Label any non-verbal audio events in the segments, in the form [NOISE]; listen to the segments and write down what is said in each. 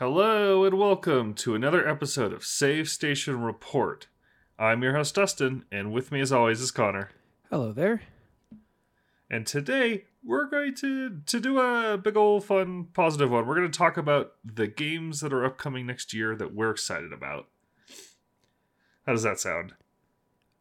Hello and welcome to another episode of Save Station Report. I'm your host Dustin, and with me as always is Connor. Hello there. And today we're going to to do a big old fun positive one. We're going to talk about the games that are upcoming next year that we're excited about. How does that sound?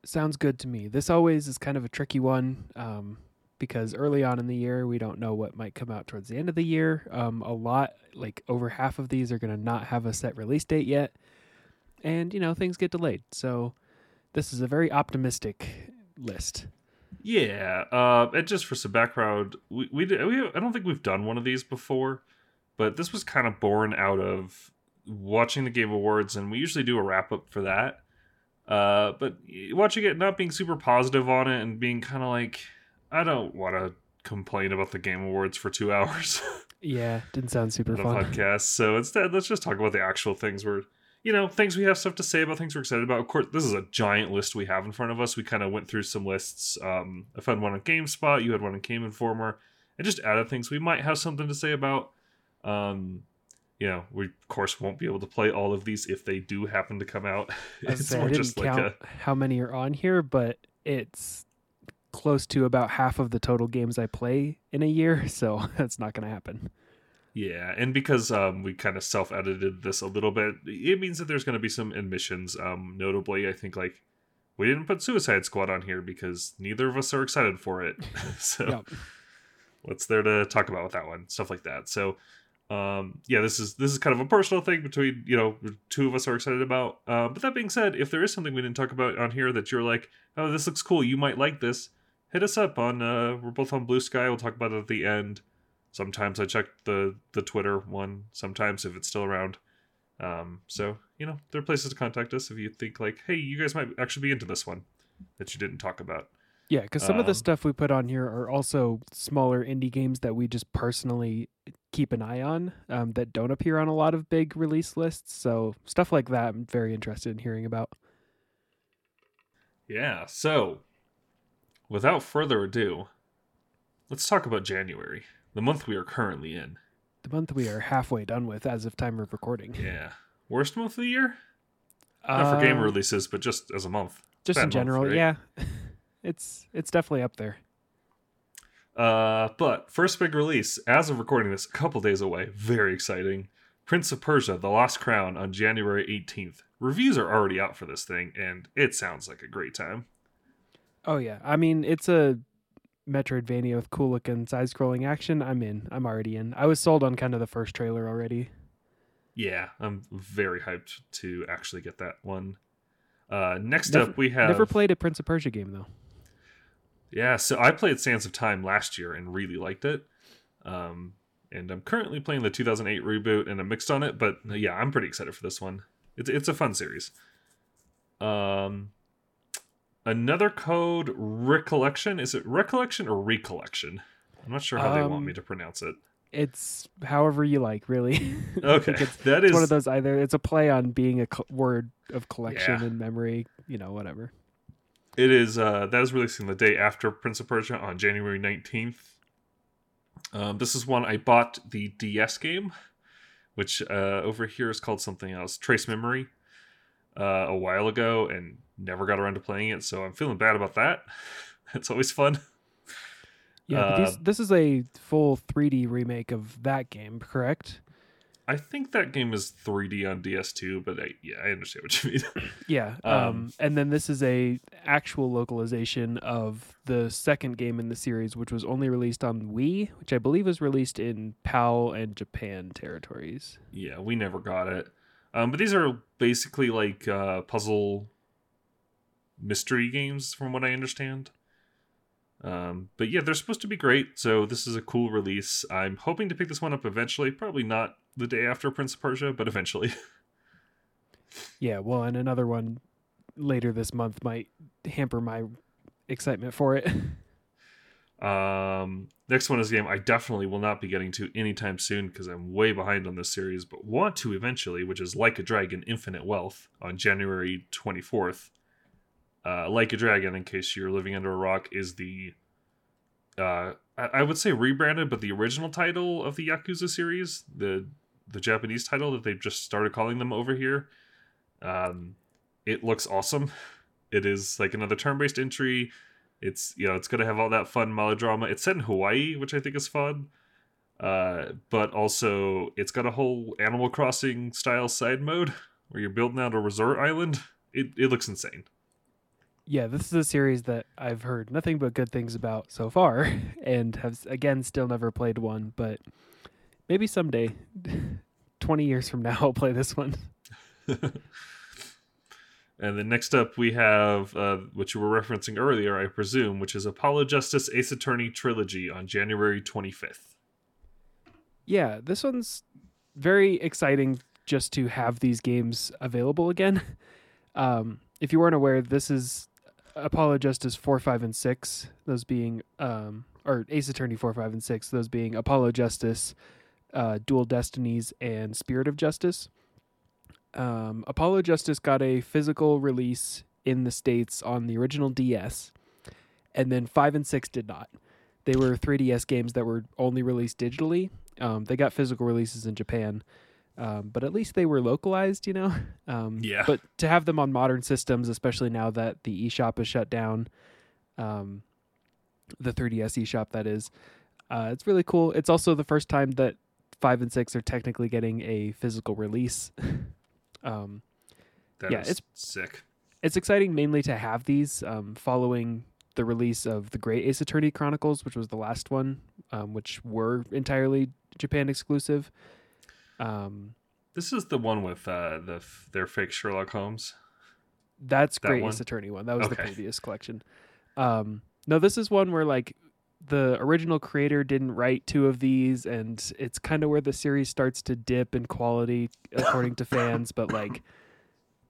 Sounds good to me. This always is kind of a tricky one um, because early on in the year, we don't know what might come out towards the end of the year. Um, a lot, like over half of these, are going to not have a set release date yet. And, you know, things get delayed. So this is a very optimistic list. Yeah, uh, and just for some background, we we, we I don't think we've done one of these before, but this was kind of born out of watching the Game Awards, and we usually do a wrap up for that. Uh, but watching it, not being super positive on it, and being kind of like, I don't want to complain about the Game Awards for two [LAUGHS] hours. yeah, didn't sound super fun. podcast. So instead, let's just talk about the actual things we're, you know, things we have stuff to say about, things we're excited about. Of course, this is a giant list we have in front of us. We kind of went through some lists. Um, I found one on GameSpot. You had one on Game Informer, and just added things we might have something to say about. Um, you know, we of course won't be able to play all of these if they do happen to come out. [LAUGHS] I, was say, I didn't count how many are on here, but it's close to about half of the total games I play in a year, [LAUGHS] so that's not going to happen. Yeah, and because um, we kind of self-edited this a little bit, it means that there's going to be some admissions. Um, notably, I think like we didn't put Suicide Squad on here because neither of us are excited for it. [LAUGHS] so yep. what's there to talk about with that one? Stuff like that. So um, yeah, this is this is kind of a personal thing between you know two of us are excited about. Uh, but that being said, if there is something we didn't talk about on here that you're like, oh, this looks cool, you might like this, hit us up on. Uh, we're both on Bluesky. We'll talk about it at the end. Sometimes I check the the Twitter one. Sometimes if it's still around. Um, so you know there are places to contact us if you think like, hey, you guys might actually be into this one that you didn't talk about. Yeah, because some um, of the stuff we put on here are also smaller indie games that we just personally keep an eye on um, that don't appear on a lot of big release lists. So stuff like that, I'm very interested in hearing about. Yeah. So, without further ado, let's talk about January, the month we are currently in. The month we are halfway done with as of time of recording. Yeah. Worst month of the year? Not uh, for game uh, releases, but just as a month. Just Bad in general, month, right? yeah. [LAUGHS] it's it's definitely up there. Uh, but first big release, as of recording this, a couple days away. Very exciting. Prince of Persia: The Lost Crown on January 18th. Reviews are already out for this thing, and it sounds like a great time. Oh yeah, I mean it's a Metroidvania with cool looking side-scrolling action. I'm in. I'm already in. I was sold on kind of the first trailer already. Yeah, I'm very hyped to actually get that one. Uh, next never, up, we have never played a Prince of Persia game though. Yeah, so I played Sands of Time last year and really liked it. Um, and I'm currently playing the 2008 reboot and I'm mixed on it, but yeah, I'm pretty excited for this one. It's it's a fun series. Um, another code recollection is it recollection or recollection? I'm not sure how um, they want um, me to pronounce it. It's however you like, really. [LAUGHS] Okay, it's, that it's is one of those either. It's a play on being a co- word of collection yeah. and memory, you know, whatever. It is uh, that is releasing the day after Prince of Persia on January nineteenth. Um, this is one I bought the DS game, which uh, over here is called something else, Trace Memory, uh, a while ago, and never got around to playing it. So I'm feeling bad about that. [LAUGHS] it's always fun. Yeah, these, uh, this is a full 3D remake of that game, correct? I think that game is 3D on DS2, but I, yeah, I understand what you mean. [COUGHS] [LAUGHS] yeah, um, um, and then this is a actual localization of the second game in the series, which was only released on Wii, which I believe was released in PAL and Japan territories. Yeah, we never got it. Um, but these are basically like uh, puzzle mystery games, from what I understand. Um, but yeah, they're supposed to be great, so this is a cool release. I'm hoping to pick this one up eventually. Probably not the day after Prince of Persia, but eventually. [LAUGHS] yeah, well, and another one later this month might hamper my excitement for it. [LAUGHS] Um, next one is a game I definitely will not be getting to anytime soon because I'm way behind on this series, but want to eventually, which is Like a Dragon Infinite Wealth on January 24th. Uh, like a Dragon, in case you're living under a rock, is the uh, I would say rebranded, but the original title of the Yakuza series, the the Japanese title that they've just started calling them over here. Um, it looks awesome. [LAUGHS] It is like another turn-based entry. It's you know it's gonna have all that fun melodrama. It's set in Hawaii, which I think is fun. Uh, but also it's got a whole Animal Crossing style side mode [LAUGHS] where you're building out a resort island. It it looks insane. Yeah, this is a series that I've heard nothing but good things about so far, [LAUGHS] and have again still never played one. But maybe someday, [LAUGHS] twenty years from now, [LAUGHS] I'll play this one. And then next up, we have uh, what you were referencing earlier, I presume, which is Apollo Justice Ace Attorney Trilogy on January 25th. Yeah, this one's very exciting just to have these games available again. Um, if you weren't aware, this is Apollo Justice 4, 5, and 6, those being, um, or Ace Attorney 4, 5, and 6, those being Apollo Justice, uh, Dual Destinies, and Spirit of Justice um, Apollo Justice got a physical release in the States on the original DS, and then 5 and 6 did not. They were 3DS games that were only released digitally. Um, they got physical releases in Japan, um, but at least they were localized, you know? [LAUGHS] Um, yeah. But to have them on modern systems, especially now that the eShop is shut down, um, the 3DS eShop, that is, uh, it's really cool. It's also the first time that 5 and 6 are technically getting a physical release. [LAUGHS] Um, that yeah, it's sick. It's exciting mainly to have these um, following the release of the Great Ace Attorney Chronicles, which was the last one, um, which were entirely Japan exclusive. Um, this is the one with uh, the their fake Sherlock Holmes. That's that Great? Ace Attorney one. That was okay. the previous collection. Um, no, this is one where like the original creator didn't write two of these and it's kind of where the series starts to dip in quality according to fans but like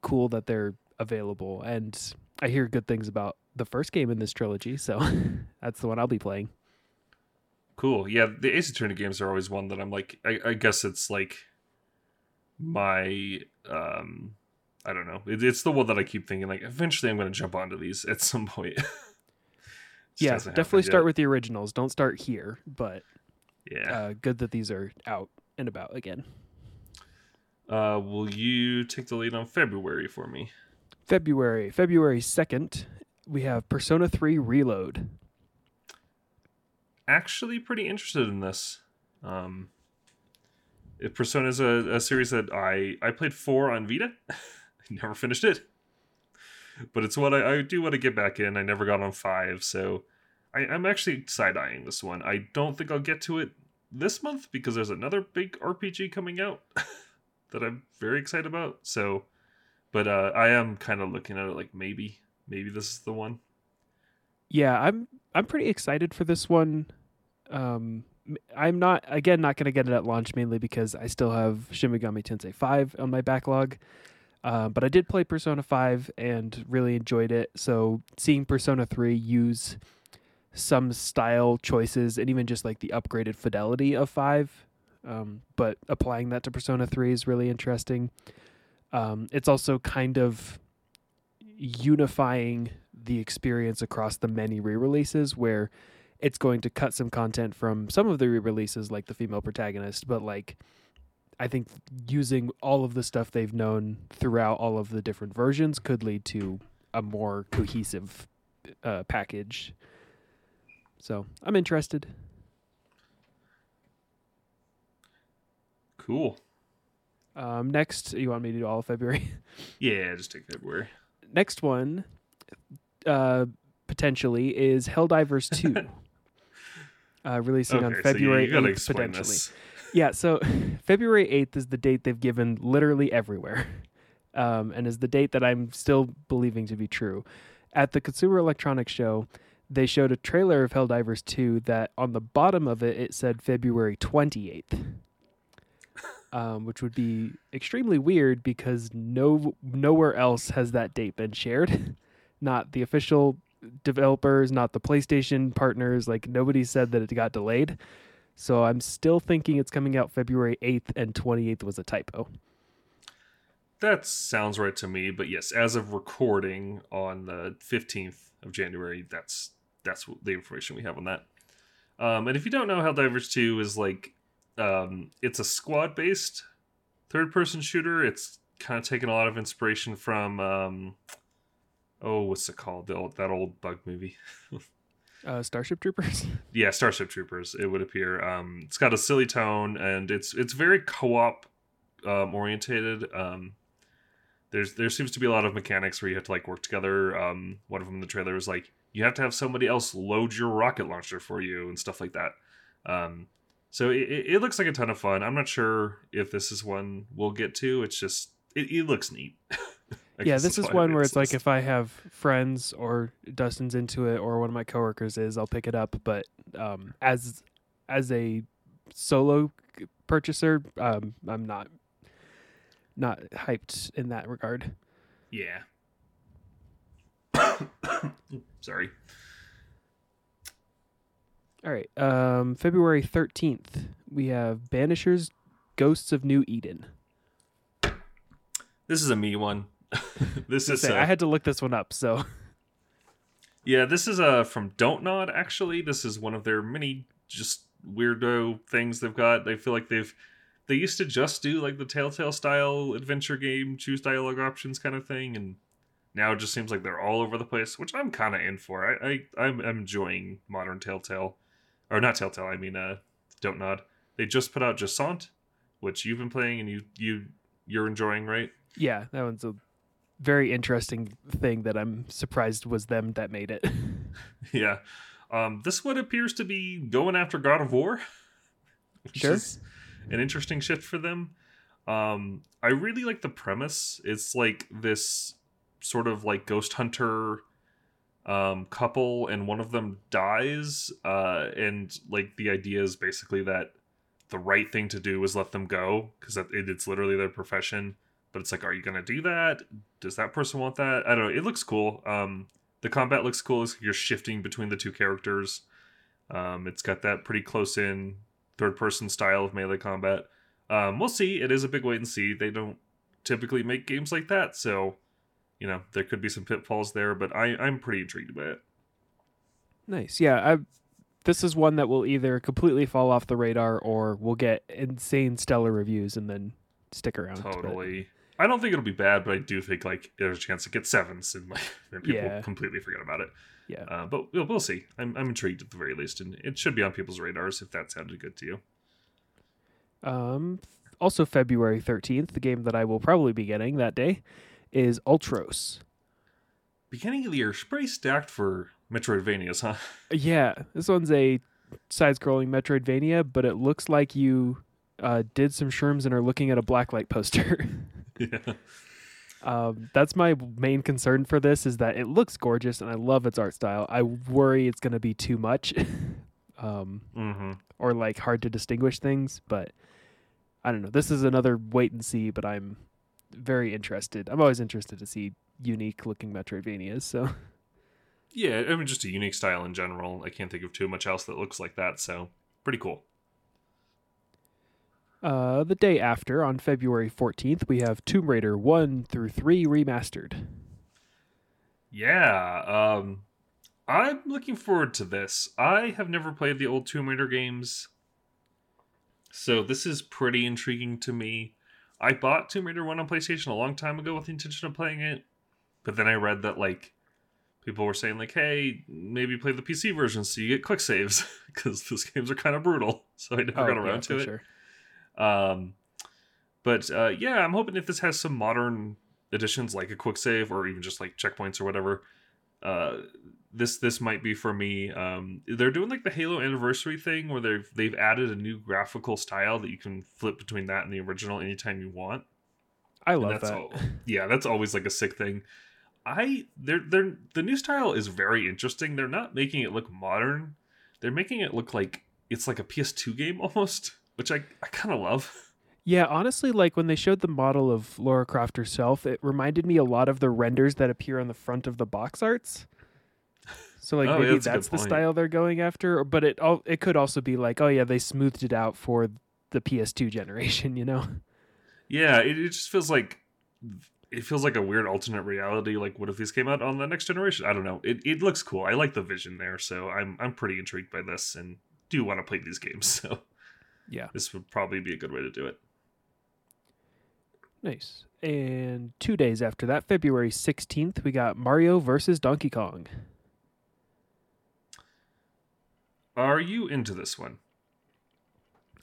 cool that they're available and i hear good things about the first game in this trilogy so [LAUGHS] that's the one i'll be playing cool yeah the ace attorney games are always one that i'm like i, I guess it's like my um i don't know it, it's the one that i keep thinking like eventually i'm going to jump onto these at some point [LAUGHS] yeah, definitely start with the originals. Don't start here, but yeah, uh, good that these are out and about again. Uh, will you take the lead on February for me? February, February second, we have Persona Three Reload. Actually, pretty interested in this. Um, Persona is a, a series that I I played four on Vita. [LAUGHS] I never finished it but it's what I, I, do want to get back in. I never got on five, so I, am actually side eyeing this one. I don't think I'll get to it this month because there's another big RPG coming out [LAUGHS] that I'm very excited about. So, but uh, I am kind of looking at it like maybe, maybe this is the one. Yeah, I'm I'm pretty excited for this one. Um, I'm not again not going to get it at launch mainly because I still have Shin Megami Tensei 5 on my backlog. Uh, but I did play Persona 5 and really enjoyed it. So seeing Persona 3 use some style choices and even just like the upgraded fidelity of 5, um, but applying that to Persona 3 is really interesting. Um, it's also kind of unifying the experience across the many re releases where it's going to cut some content from some of the re releases, like the female protagonist, but like I think using all of the stuff they've known throughout all of the different versions could lead to a more cohesive uh, package. So I'm interested. Cool. Um, next, you want me to do all of February? [LAUGHS] Yeah, just take February. Next one, uh, potentially, is Helldivers 2. [LAUGHS] uh, releasing okay, on February so 8th, potentially. This. Yeah, so [LAUGHS] February 8th is the date they've given literally everywhere, [LAUGHS] um, and is the date that I'm still believing to be true. At the Consumer Electronics Show, they showed a trailer of Helldivers 2 that on the bottom of it, it said February 28th. [LAUGHS] Um, which would be extremely weird because no nowhere else has that date been shared. not the official developers, not the PlayStation partners. Like nobody said that it got delayed. So I'm still thinking it's coming out February 8th and 28th was a typo. That sounds right to me, but yes, as of recording on the 15th of January, that's that's the information we have on that. Um, and if you don't know, Helldivers 2 is like Um, it's a squad based third person shooter. It's kind of taken a lot of inspiration from um, oh, what's it called? The old, that old bug movie. [LAUGHS] uh, Starship Troopers. [LAUGHS] yeah, Starship Troopers. It would appear. Um, it's got a silly tone and it's it's very co op um, orientated. Um, there's there seems to be a lot of mechanics where you have to like work together. Um, one of them in the trailer is like you have to have somebody else load your rocket launcher for you and stuff like that. Um, so it, it looks like a ton of fun. I'm not sure if this is one we'll get to. It's just it, it looks neat. [LAUGHS] yeah, this is one where it's like if I have friends or Dustin's into it or one of my coworkers is, I'll pick it up. But um, as as a solo purchaser, um, I'm not not hyped in that regard. Yeah. [COUGHS] Sorry. All right. Um, February 13th, we have Banishers Ghosts of New Eden. This is a me one. [LAUGHS] this is. Say, uh, I had to look this one up, so. Yeah, this is uh, from Don't Nod, actually. This is one of their many just weirdo things they've got. They feel like they've. They used to just do like the Telltale style adventure game, choose dialogue options kind of thing, and now it just seems like they're all over the place, which I'm kind of in for. I, I I'm, I'm enjoying modern Telltale or not Telltale. I mean, uh, Don't Nod. They just put out Jusant, which you've been playing and you you you're enjoying, right? Yeah, that one's a very interesting thing that I'm surprised was them that made it. [LAUGHS] yeah, um, this one appears to be going after God of War, [LAUGHS] which sure. is an interesting shift for them. Um, I really like the premise. It's like this sort of like ghost hunter um, couple and one of them dies uh, and like the idea is basically that the right thing to do is let them go because it, it's literally their profession but it's like are you gonna do that? Does that person want that? I don't know. It looks cool. Um, the combat looks cool. It's, you're shifting between the two characters. Um, it's got that pretty close in third person style of melee combat. Um, we'll see. It is a big wait and see. They don't typically make games like that so you know there could be some pitfalls there, but I I'm pretty intrigued by it. Nice, yeah. I this is one that will either completely fall off the radar or will get insane stellar reviews and then stick around. Totally. I don't think it'll be bad, but I do think like there's a chance to get sevens and like [LAUGHS] and people yeah. completely forget about it. Yeah. Uh, but we'll, we'll see. I'm I'm intrigued at the very least, and it should be on people's radars if that sounded good to you. Um. Also, February thirteenth, the game that I will probably be getting that day is Ultros. Beginning of the year, pretty stacked for Metroidvanias, huh? [LAUGHS] Yeah, this one's a side-scrolling Metroidvania, but it looks like you uh, did some shrooms and are looking at a blacklight poster. [LAUGHS] [LAUGHS] yeah. Um, that's my main concern for this is that it looks gorgeous and I love its art style. I worry it's going to be too much, [LAUGHS] um, mm-hmm. or like hard to distinguish things. But I don't know. This is another wait and see. But I'm very interested. I'm always interested to see unique looking Metroidvanias. So, yeah, I mean, just a unique style in general. I can't think of too much else that looks like that. So, pretty cool. Uh, the day after, on February 14th, we have Tomb Raider 1 through 3 remastered. Yeah, um, I'm looking forward to this. I have never played the old Tomb Raider games, so this is pretty intriguing to me. I bought Tomb Raider 1 on PlayStation a long time ago with the intention of playing it, but then I read that like people were saying like, "Hey, maybe play the PC version so you get quick saves [LAUGHS] because those games are kind of brutal." So I never oh, got around yeah, to it. Sure. Um, but uh, yeah, I'm hoping if this has some modern additions like a quick save or even just like checkpoints or whatever, uh, this this might be for me. Um, they're doing like the Halo anniversary thing where they've they've added a new graphical style that you can flip between that and the original anytime you want. I love that's that. All, [LAUGHS] yeah, that's always like a sick thing. I they're they're the new style is very interesting. They're not making it look modern. They're making it look like it's like a PS2 game [LAUGHS] almost, which I I kind of love. Yeah, honestly, like when they showed the model of Lara Croft herself, it reminded me a lot of the renders that appear on the front of the box arts. So like oh, maybe yeah, that's, that's the style they're going after, but it all it could also be like, oh yeah, they smoothed it out for the PS2 [LAUGHS] generation, you know? Yeah, it, it just feels like it feels like a weird alternate reality. Like, what if these came out on the next generation? I don't know. It it looks cool. I like the vision there, so I'm I'm pretty intrigued by this and do want to play these games. [LAUGHS] So Yeah. this would probably be a good way to do it. Nice. And two days after that, February 16th, we got Mario versus Donkey Kong. Are you into this one?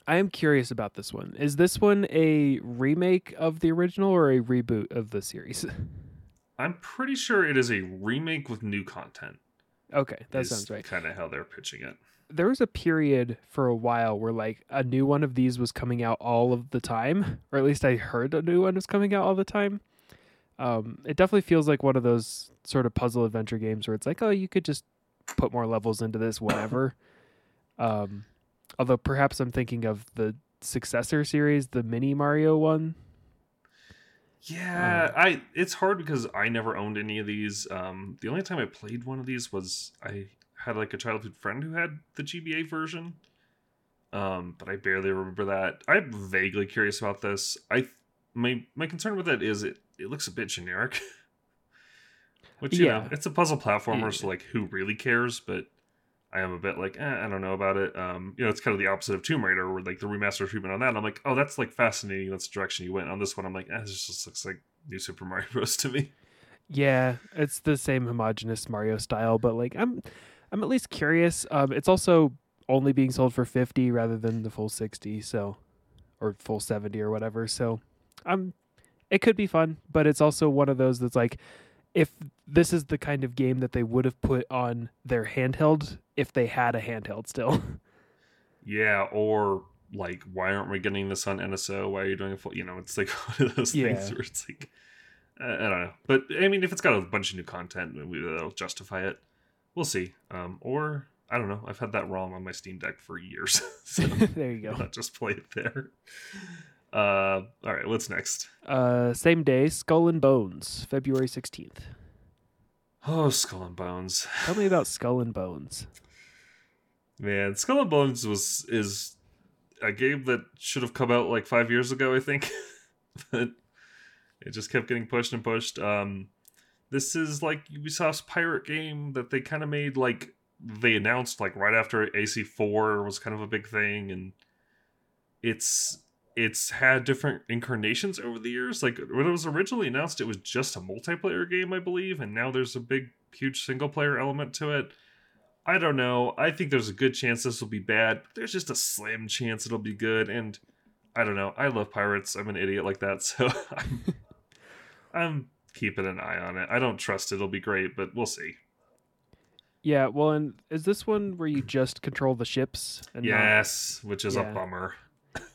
I am curious about this one. Is this one a remake of the original or a reboot of the series? [LAUGHS] I'm pretty sure it is a remake with new content. okay, that sounds right. Kind of how they're pitching it. There was a period for a while where like a new one of these was coming out all of the time, or at least I heard a new one was coming out all the time. Um, it definitely feels like one of those sort of puzzle adventure games where it's like, oh, you could just put more levels into this, whatever. [LAUGHS] um, although perhaps I'm thinking of the successor series, the Mini Mario one. Yeah, I it's hard because I never owned any of these. Um, the only time I played one of these was I had like a childhood friend who had the GBA version. Um, but I barely remember that. I'm vaguely curious about this. I my my concern with it is it it looks a bit generic. [LAUGHS] Which you know, Yeah. it's a puzzle platformer, Yeah. so like who really cares? But I am a bit like, eh, I don't know about it. Um, you know, it's kind of the opposite of Tomb Raider, where like the remaster treatment on that. I'm like, oh, that's like fascinating. That's the direction you went. On this one, I'm like, eh, this just looks like New Super Mario Bros. [LAUGHS] to me. Yeah, it's the same homogenous Mario style, but like I'm I'm at least curious. Um it's also only being sold for 50 rather than the full 60, so or full 70 or whatever. So I'm it could be fun, but it's also one of those that's like if this is the kind of game that they would have put on their handheld if they had a handheld still. [LAUGHS] Yeah, or like, why aren't we getting this on NSO? Why are you doing a full? You know, it's like [LAUGHS] one of those things where it's like, I don't know. But I mean, if it's got a bunch of new content, maybe that'll justify it. We'll see. Um, or I don't know. I've had that ROM on my Steam Deck for years, [LAUGHS] so [LAUGHS] there you go. not just play it there? Uh, all right. What's next? Uh same day, Skull and Bones, February 16th. Oh, Skull and Bones. [SIGHS] Tell me about Skull and Bones. Man, Skull and Bones was is a game that should have come out like five years ago, I think, [LAUGHS] but it just kept getting pushed and pushed. Um, this is like Ubisoft's pirate game that they kind of made like they announced like right after AC4 was kind of a big thing, and it's it's had different incarnations over the years. Like when it was originally announced, it was just a multiplayer game, I believe, and now there's a big, huge single player element to it. I don't know. I think there's a good chance this will be bad, there's just a slim chance it'll be good. And I don't know. I love pirates. I'm an idiot like that, [LAUGHS] so I'm, I'm keeping an eye on it. I don't trust it'll be great, but we'll see. Yeah, well, and is this one where you just control the ships? And not- Yes, which is Yeah. a bummer.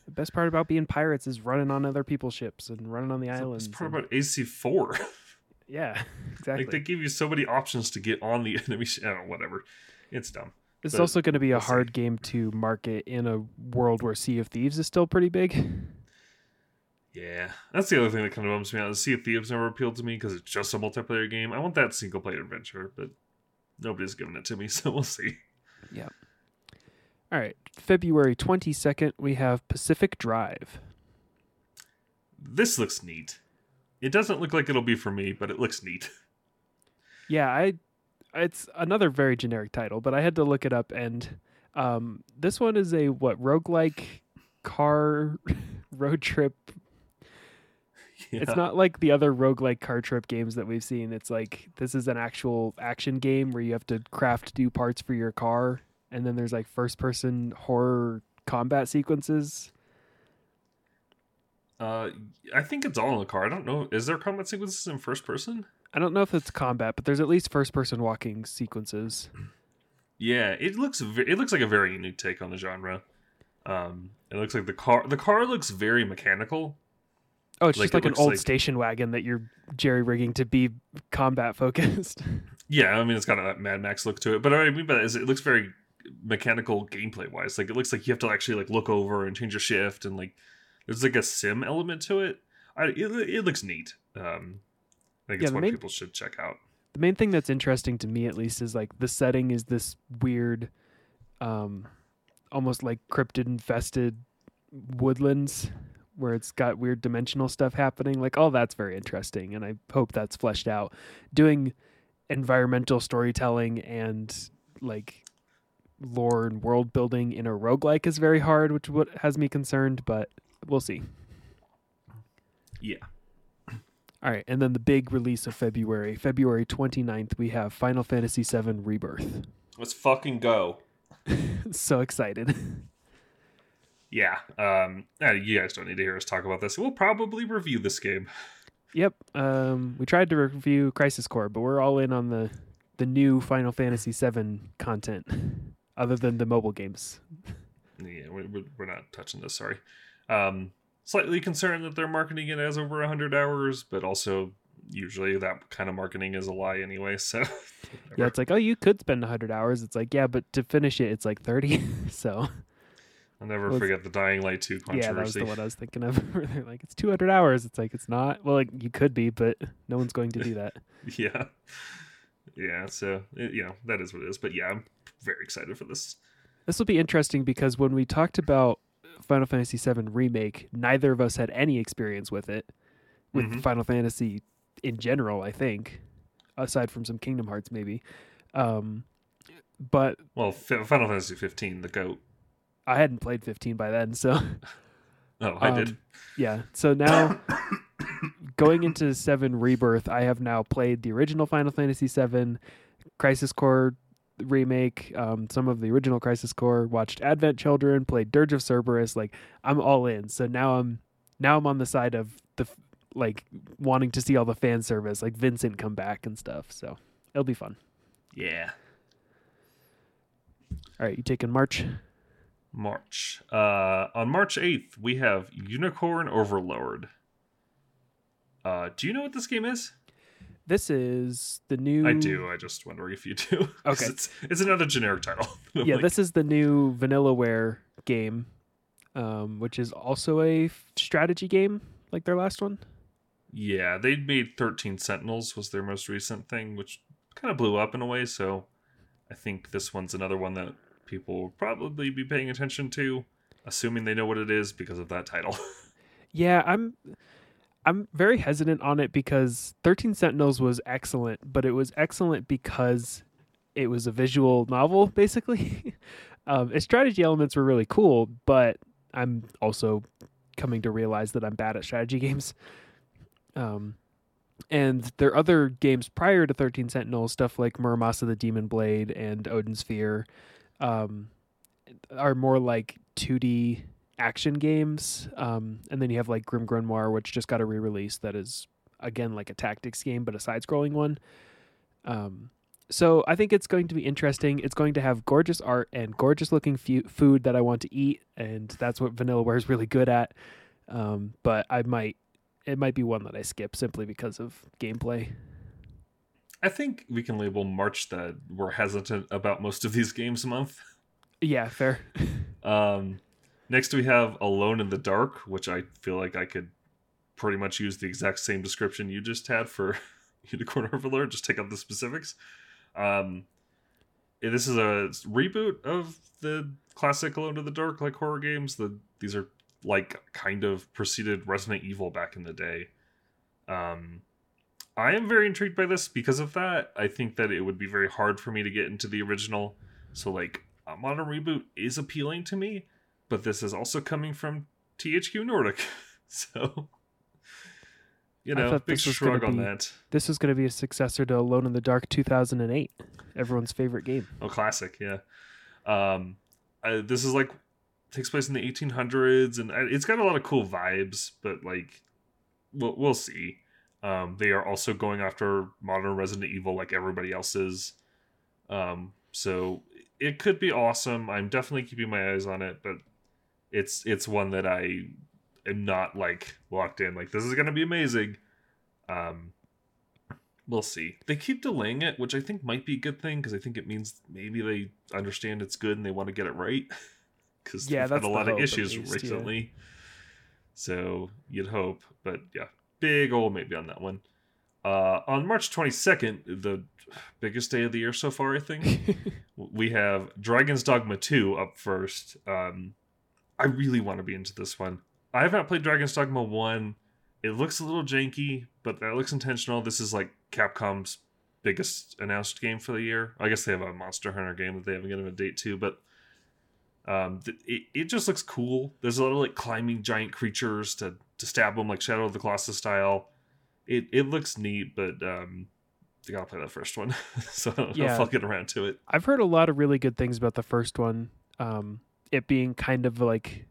the best part about being pirates is running on other people's ships and running on the It's islands. part and- about AC4. [LAUGHS] yeah, exactly. like they give you so many options to get on the [LAUGHS] enemy. Sh- I don't know, whatever. It's dumb. it's also going to be a we'll see. hard game to market in a world where Sea of Thieves is still pretty big. Yeah, that's the other thing that kind of bums me out. The Sea of Thieves never appealed to me because it's just a multiplayer game. I want that single player adventure, but nobody's giving it to me, [LAUGHS] so we'll see. Yep. All right, February 22nd, we have Pacific Drive. This looks neat. It doesn't look like it'll be for me, but it looks neat. [LAUGHS] Yeah, I it's another very generic title, but I had to look it up and um this one is a what roguelike car [LAUGHS] road trip [LAUGHS] It's not like the other roguelike car trip games that we've seen. It's like this is an actual action game where you have to craft new parts for your car and then there's like first person horror combat sequences. Uh, I think it's all in the car. I don't know. Is there combat sequences in first person? I don't know if it's combat, but there's at least first person walking sequences. [CLEARS THROAT] Yeah, it looks it looks like a very unique take on the genre. Um, it looks like the car the car looks very mechanical. Oh, it's Like, just it like an old like- station wagon that you're jerry rigging to be combat focused. [LAUGHS] Yeah, I mean it's got a Mad Max look to it, but what I mean by that is it looks very mechanical gameplay wise. Like it looks like you have to actually like look over and change your shift, and like there's like a sim element to it. I it, it looks neat. Um, I think Yeah, it's what main- people should check out. the main thing that's interesting to me at least is like the setting is this weird um almost like cryptid infested woodlands where it's got weird dimensional stuff happening like all that's very interesting and i hope that's fleshed out doing environmental storytelling and like lore and world building in a roguelike is very hard, which what has me concerned, but we'll see. Yeah. All right, and then the big release of February, February 29th, we have Final Fantasy VII Rebirth. Let's fucking go. [LAUGHS] so excited. [LAUGHS] Yeah. Um, uh, you guys don't need to hear us talk about this. We'll probably review this game. Yep. Um, we tried to review Crisis Core, but we're all in on the the new Final Fantasy VII content, other than the mobile games. Yeah, we- we're not touching this. Sorry. Um, slightly concerned that they're marketing it as over 100 hours, but also usually that kind of marketing is a lie anyway. So [LAUGHS] Yeah, it's like, oh, you could spend 100 hours. It's like, yeah, but to finish it, it's like 30. [LAUGHS] so, I'll never Well, forget the Dying Light 2 controversy. yeah, that was the one I was thinking of. [LAUGHS] they're like, it's 200 hours. It's like, it's not. Well, like, you could be, but no one's going to do that. [LAUGHS] yeah. Yeah, so it, you know, that is what it is. But yeah, I'm very excited for this. This will be interesting because when we talked about Final Fantasy VII Remake, neither of us had any experience with it, with Mhm. Final Fantasy in general, I think, aside from some Kingdom Hearts, maybe. Um, but Well, Final Fantasy 15, the goat. I hadn't played 15 by then, so [LAUGHS] Oh, I did. Um, yeah. So now going into 7 Rebirth, I have now played the original Final Fantasy 7, Crisis Core remake, um, some of the original Crisis Core, watched Advent Children, played Dirge of Cerberus, like I'm all in. So now I'm now I'm on the side of the like wanting to see all the fan service, like Vincent come back and stuff. So it'll be fun. Yeah. All right, you taking March? March. Uh, on March 8th, we have Unicorn Overlord. Uh, do you know what this game is? This is the new I do. I just wondering if you do. [LAUGHS] Okay. It's, it's another generic title. [LAUGHS] Yeah, like, this is the new Vanillaware game, um, which is also a strategy game like their last one. Yeah, they made 13 Sentinels was their most recent thing, which kind of blew up in a way. So I think this one's another one that people will probably be paying attention to, assuming they know what it is because of that title. [LAUGHS] Yeah, I'm I'm very hesitant on it because 13 Sentinels was excellent, but it was excellent because it was a visual novel [LAUGHS] basically. um, its strategy elements were really cool, but I'm also coming to realize that I'm bad at strategy [LAUGHS] games. Um, and their other games prior to 13 Sentinels, stuff like Muramasa the Demon Blade and Odin Sphere, um, are more like 2D action games. Um, and then you have like Grim Grimoire, which just got a re release that is, again, like a tactics game, but a side scrolling one. Um, so I think it's going to be interesting. It's going to have gorgeous art and gorgeous looking fu- food that I want to eat, and that's what Vanillaware is really good at. Um, but I might, it might be one that I skip simply because of gameplay. I think we can label March that we're hesitant about most of these games month. Yeah, fair. [LAUGHS] Um, next, we have Alone in the Dark, which I feel like I could pretty much use the exact same description you just had for [LAUGHS] Unicorn Overlord, just take out the specifics. Um, this is a reboot of the classic Alone in the Dark, like horror games. The these are like kind of preceded Resident Evil back in the day. Um, I am very intrigued by this because of that. I think that it would be very hard for me to get into the original. So like a modern reboot is appealing to me, but this is also coming from THQ Nordic. [LAUGHS] so you know, big shrug on be- that. This is going to be a successor to Alone in the Dark 2008, everyone's favorite game. Oh, classic, yeah. Um, I, this is like takes place in the 1800s, and I- it's got a lot of cool vibes. But like, we'll we'll see. Um, they are also going after modern Resident Evil, like everybody else is. Um, so it could be awesome. I'm definitely keeping my eyes on it, but it's it's one that I am not like locked in. Like this is gonna be amazing. Um, we'll see. They keep delaying it, which I think might be a good thing because I think it means maybe they understand it's good and they want to get it right. [LAUGHS] Because Yeah, they've had a lot of issues least, yeah. recently. So you'd hope, but yeah, big old maybe on that one. Uh, on March 22nd, the biggest day of the year so far, I think [LAUGHS] we have Dragon's Dogma 2 up first. Um, I really want to be into this one. I have not played Dragon's Dogma 1. It looks a little janky, but that looks intentional. This is like Capcom's biggest announced game for the year. I guess they have a Monster Hunter game that they haven't given a date to, but um, it, it just looks cool. There's a lot of like climbing giant creatures to to stab them like Shadow of the Colossus style. It it looks neat, but um, you gotta play that first one, [LAUGHS] so I don't know Yeah. if I'll get around to it. I've heard a lot of really good things about the first one. Um, it being kind of like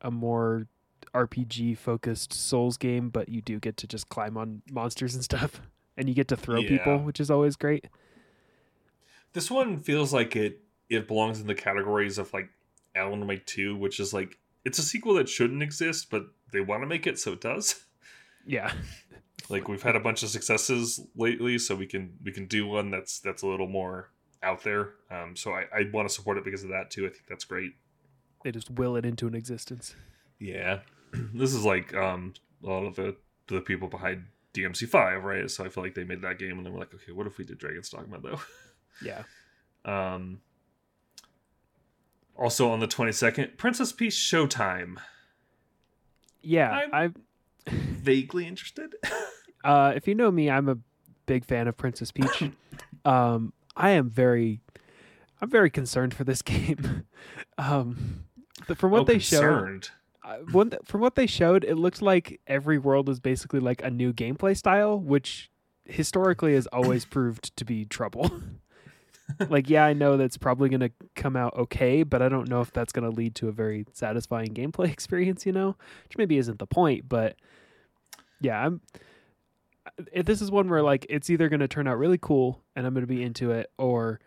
a more RPG focused Souls game, but you do get to just climb on monsters and stuff, [LAUGHS] and you get to throw people, which is always great. This one feels like it it belongs in the categories of like Alan Wake 2, which is like it's a sequel that shouldn't exist, but they want to make it, so it does. Yeah, [LAUGHS] Like we've had a bunch of successes lately, so we can we can do one that's that's a little more out there. Um, so I, I want to support it because of that too. I think that's great. they just will it into an existence. Yeah, [CLEARS THROAT] this is like um a lot of the the people behind DMC Five, right? So I feel like they made that game and they were like, okay, what if we did Dragon's Dogma though? [LAUGHS] Yeah, Um, also on the 22nd, Princess Peach Showtime. Yeah. I'm- I've Vaguely interested. [LAUGHS] Uh, if you know me, I'm a big fan of Princess Peach. [LAUGHS] um, I am very, I'm very concerned for this [LAUGHS] game. um, but from what Oh, they showed, uh, one th- from what they showed, it looked like every world was basically like a new gameplay style, which historically has always proved to be trouble. Like, yeah, I know that's probably going to come out okay, but I don't know if that's going to lead to a very satisfying gameplay [LAUGHS] experience. You know, which maybe isn't the point, but yeah, I'm. This is one where like it's either going to turn out really cool and I'm going to be into it, or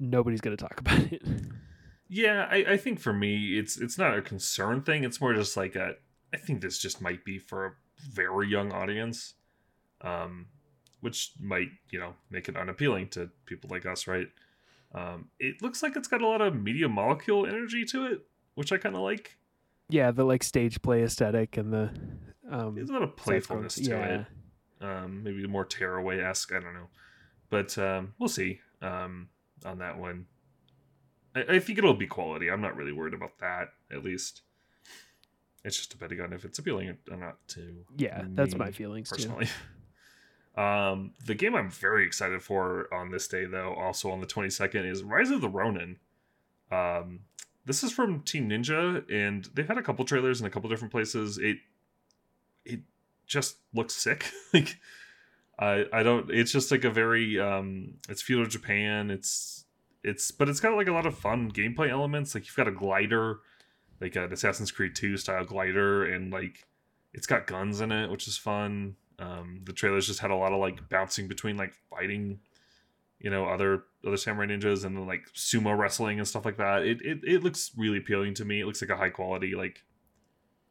nobody's going to talk [LAUGHS] about it. Yeah, I, I think for me, it's it's not a concern thing. It's more just like a. I think this just might be for a very young audience, um, which might you know make it unappealing to people like us, right? Um, it looks like it's got a lot of media molecule energy to it, which I kind of like. yeah, the like stage play aesthetic and the um, There's a lot of playfulness to yeah. it. Um, maybe more tearaway esque. I don't know, but um, we'll see um, on that one. I, I think it'll be quality. I'm not really worried about that. At least, it's just depending on if it's appealing or not to. Yeah, that's my feelings too. [LAUGHS] Um, the game I'm very excited for on this day, though, also on the 22nd, is Rise of the Ronin. Um, this is from Team Ninja, and they've had a couple trailers in a couple different places. It it just looks sick. [LAUGHS] like I I don't. It's just like a very um. It's feudal Japan. It's it's but it's got like a lot of fun gameplay elements. Like you've got a glider, like an Assassin's Creed 2 style glider, and like it's got guns in it, which is fun. Um, the trailers just had a lot of like bouncing between like fighting, you know, other other samurai ninjas and then like sumo wrestling and stuff like that. It it it looks really appealing to me. It looks like a high quality like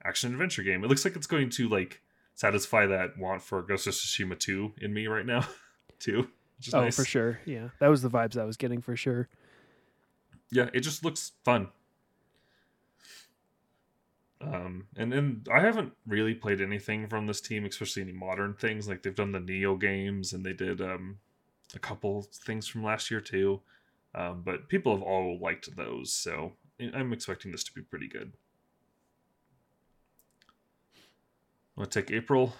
action adventure game. It looks like it's going to like satisfy that want for Ghost of Tsushima 2 in me right now, [LAUGHS] too. Oh, nice. for sure. Yeah, that was the vibes I was getting for sure. yeah it just looks fun um and and i haven't really played anything from this team especially any modern things like they've done the Nioh games and they did um a couple things from last year too. Um but people have all liked those so i'm expecting this to be pretty good. Want to take april?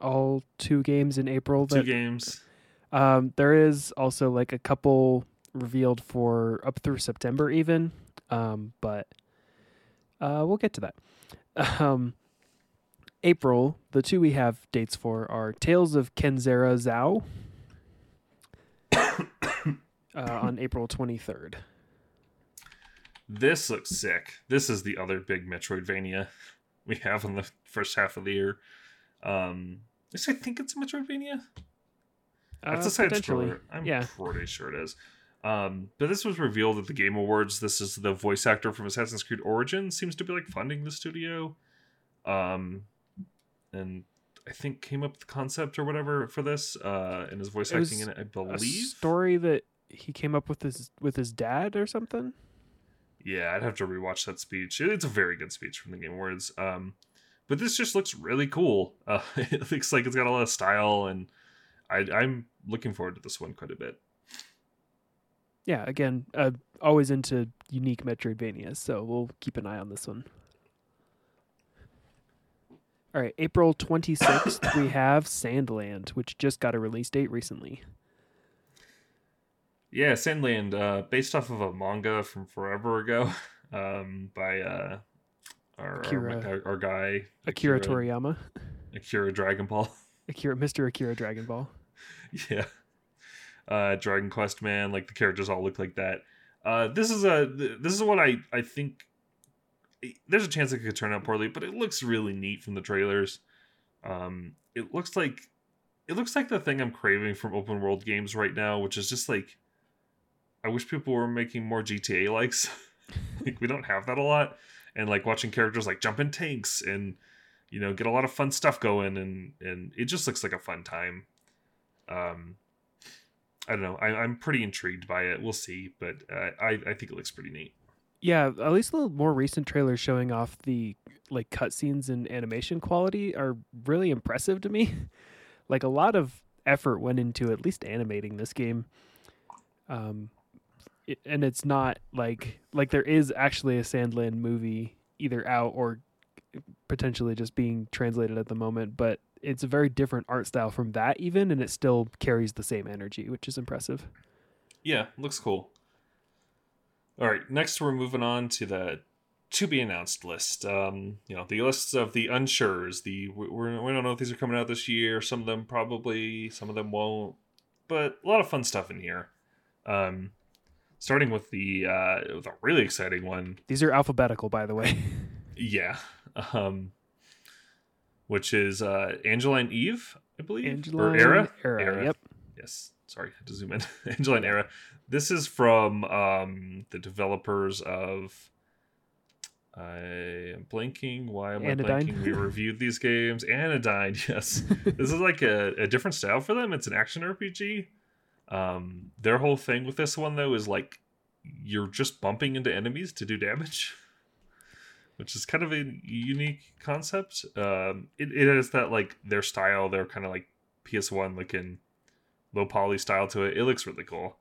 All two games in April. two That games. um, there is also like a couple revealed for up through September even, um, but uh, we'll get to that. [LAUGHS] Um, April, the two we have dates for are Tales of Kenzera Zau [COUGHS] uh, on April twenty third. This looks sick. This is the other big Metroidvania we have in the first half of the year. Um, I think it's a Metroidvania. That's a side scroller. I'm Uh, yeah. pretty sure it is. Um, but this was revealed at the Game Awards. This is the voice actor from Assassin's Creed Origins. Seems to be like funding the studio. Um, and I think came up with the concept or whatever for this. Uh, and his voice It acting in it, I believe. a story that he came up with his with his dad or something. Yeah, I'd have to rewatch that speech. It's a very good speech from the Game Awards. Um, but this just looks really cool. Uh, [LAUGHS] it looks like it's got a lot of style, and I, I'm looking forward to this one quite a bit. Yeah, again, uh, always into unique Metroidvanias, so we'll keep an eye on this one. All right, April 26th, we [COUGHS] have Sand Land, which just got a release date recently. Yeah, Sand Land, uh, based off of a manga from forever ago, [LAUGHS] um, by uh, our, Akira. our, our guy Akira Toriyama, Akira Dragon Ball. [LAUGHS] Akira, Mr. Akira Dragon Ball. yeah, uh, Dragon Quest man, like the characters all look like that. Uh, this is a this is what I I think. There's a chance it could turn out poorly, but it looks really neat from the trailers. Um, it looks like it looks like the thing I'm craving from open world games right now, which is just like I wish people were making more GTA likes. [LAUGHS] like we don't have that a lot, and like watching characters like jump in tanks and you know get a lot of fun stuff going, and and it just looks like a fun time. Um, I don't know. I, I'm pretty intrigued by it. We'll see, but uh, I I think it looks pretty neat. Yeah, at least the more recent trailers showing off the like cutscenes and animation quality are really impressive to me. [LAUGHS] like a lot of effort went into at least animating this game. Um, it, and it's not like like there is actually a Sand Land movie either out or potentially just being translated at the moment, but it's a very different art style from that even, and it still carries the same energy, which is impressive. Yeah, looks cool. All right, next we're moving on to the to be announced list. Um, you know, the lists of the unsures. The we're, we don't know if these are coming out this year. Some of them probably, some of them won't. But a lot of fun stuff in here. Um, starting with the uh, the really exciting one. These are alphabetical, by the way. [LAUGHS] yeah. Um, which is uh, Angeline Eve, I believe, Angeline or Era. Era. Era. Yep. Yes. Sorry, I had to zoom in. [LAUGHS] Angeline Era. This is from um, the developers of. I am blanking. Why am Anodyne? I blanking? We [LAUGHS] reviewed these games. Anodyne, [LAUGHS] yes. this is like a, a different style for them. It's an action RPG. Um, their whole thing with this one though is like you're just bumping into enemies to do damage, which is kind of a unique concept. Um, it, it is that like their style, their kind of like PS1 looking low poly style to it. It looks really cool.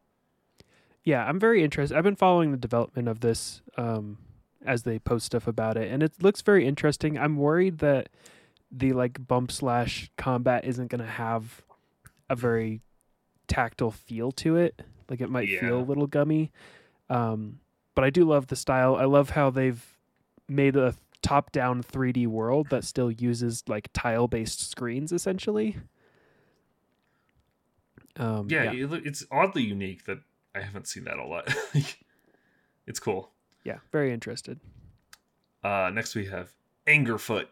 Yeah, I'm very interested. I've been following the development of this um, as they post stuff about it, and it looks very interesting. I'm worried that the like bump slash combat isn't going to have a very tactile feel to it. Like it might feel a little gummy. Um, but I do love the style. I love how they've made a top down 3D world that still uses like tile based screens essentially. Um, Yeah, loo- it's oddly unique that I haven't seen that a lot. [LAUGHS] it's cool. yeah, very interested. Uh, next we have Angerfoot.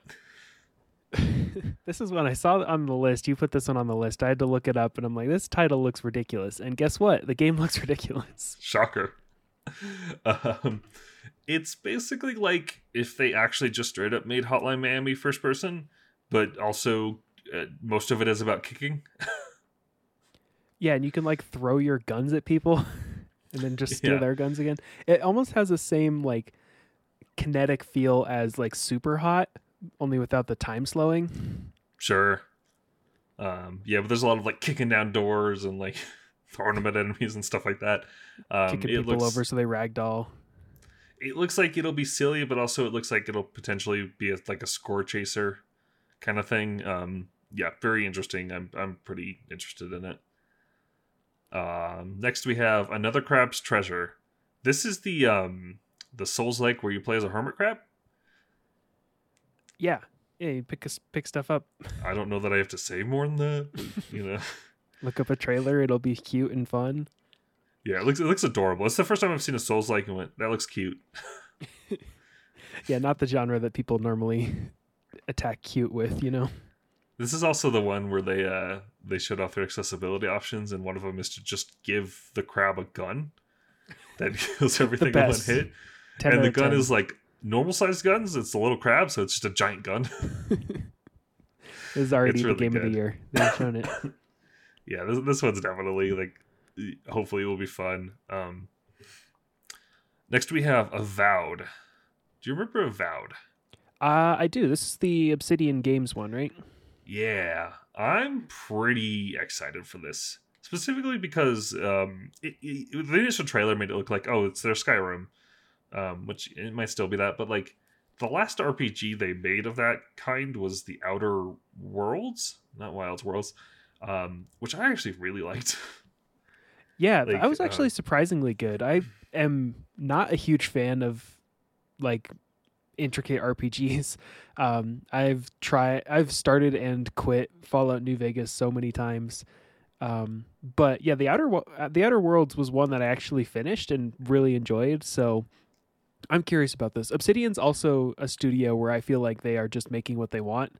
[LAUGHS] this is when I saw on the list. You put this one on the list. I had to look it up, and I'm like, this title looks ridiculous. And guess what? The game [LAUGHS] looks ridiculous. Shocker. um, it's basically like if they actually just straight up made Hotline Miami first person, but also uh, most of it is about kicking. [LAUGHS] Yeah, and you can like throw your guns at people, [LAUGHS] and then just steal Yeah. their guns again. It almost has the same like kinetic feel as like Super Hot, only without the time slowing. Sure. Um, yeah, but there's a lot of like kicking down doors and like [LAUGHS] throwing them at enemies and stuff like that. Um, Kicking it people looks, over so they ragdoll. It looks like it'll be silly, but also it looks like it'll potentially be a, like a score chaser kind of thing. Um, yeah, very interesting. I'm I'm pretty interested in it. Um, next we have another crab's treasure. This is the um the Souls like where you play as a hermit crab. Yeah, yeah. You pick pick stuff up. [LAUGHS] I don't know that I have to say more than that. but, you know, Look up a trailer. It'll be cute and fun. Yeah, it looks it looks adorable. It's the first time I've seen a Souls like and went that looks cute. [LAUGHS] Yeah, not the genre that people normally [LAUGHS] attack cute with. You know. This is also the one where they uh they showed off their accessibility options, and one of them is to just give the crab a gun [LAUGHS] that kills everything in one hit. 10 and the gun 10. is like normal sized guns. It's a little crab, so it's just a giant gun. This is already It's the really game of the year. They've shown it. yeah, this, this one's definitely like hopefully it will be fun. Um Next we have Avowed. Do you remember Avowed? Uh, I do. This is the Obsidian Games one, right? Yeah, I'm pretty excited for this. Specifically because um, it, it, the initial trailer made it look like, oh, it's their Skyrim, um, which it might still be that, but like the last RPG they made of that kind was the Outer Worlds, not Wild Worlds, um, which I actually really liked. [LAUGHS] Yeah, Like, I was uh, actually surprisingly good. I am not a huge fan of like intricate RPGs. [LAUGHS] Um, I've tried, I've started and quit Fallout New Vegas so many times. Um, but yeah, the outer uh, the Outer Worlds was one that I actually finished and really enjoyed. So I'm curious about this. Obsidian's also a studio where I feel like they are just making what they want.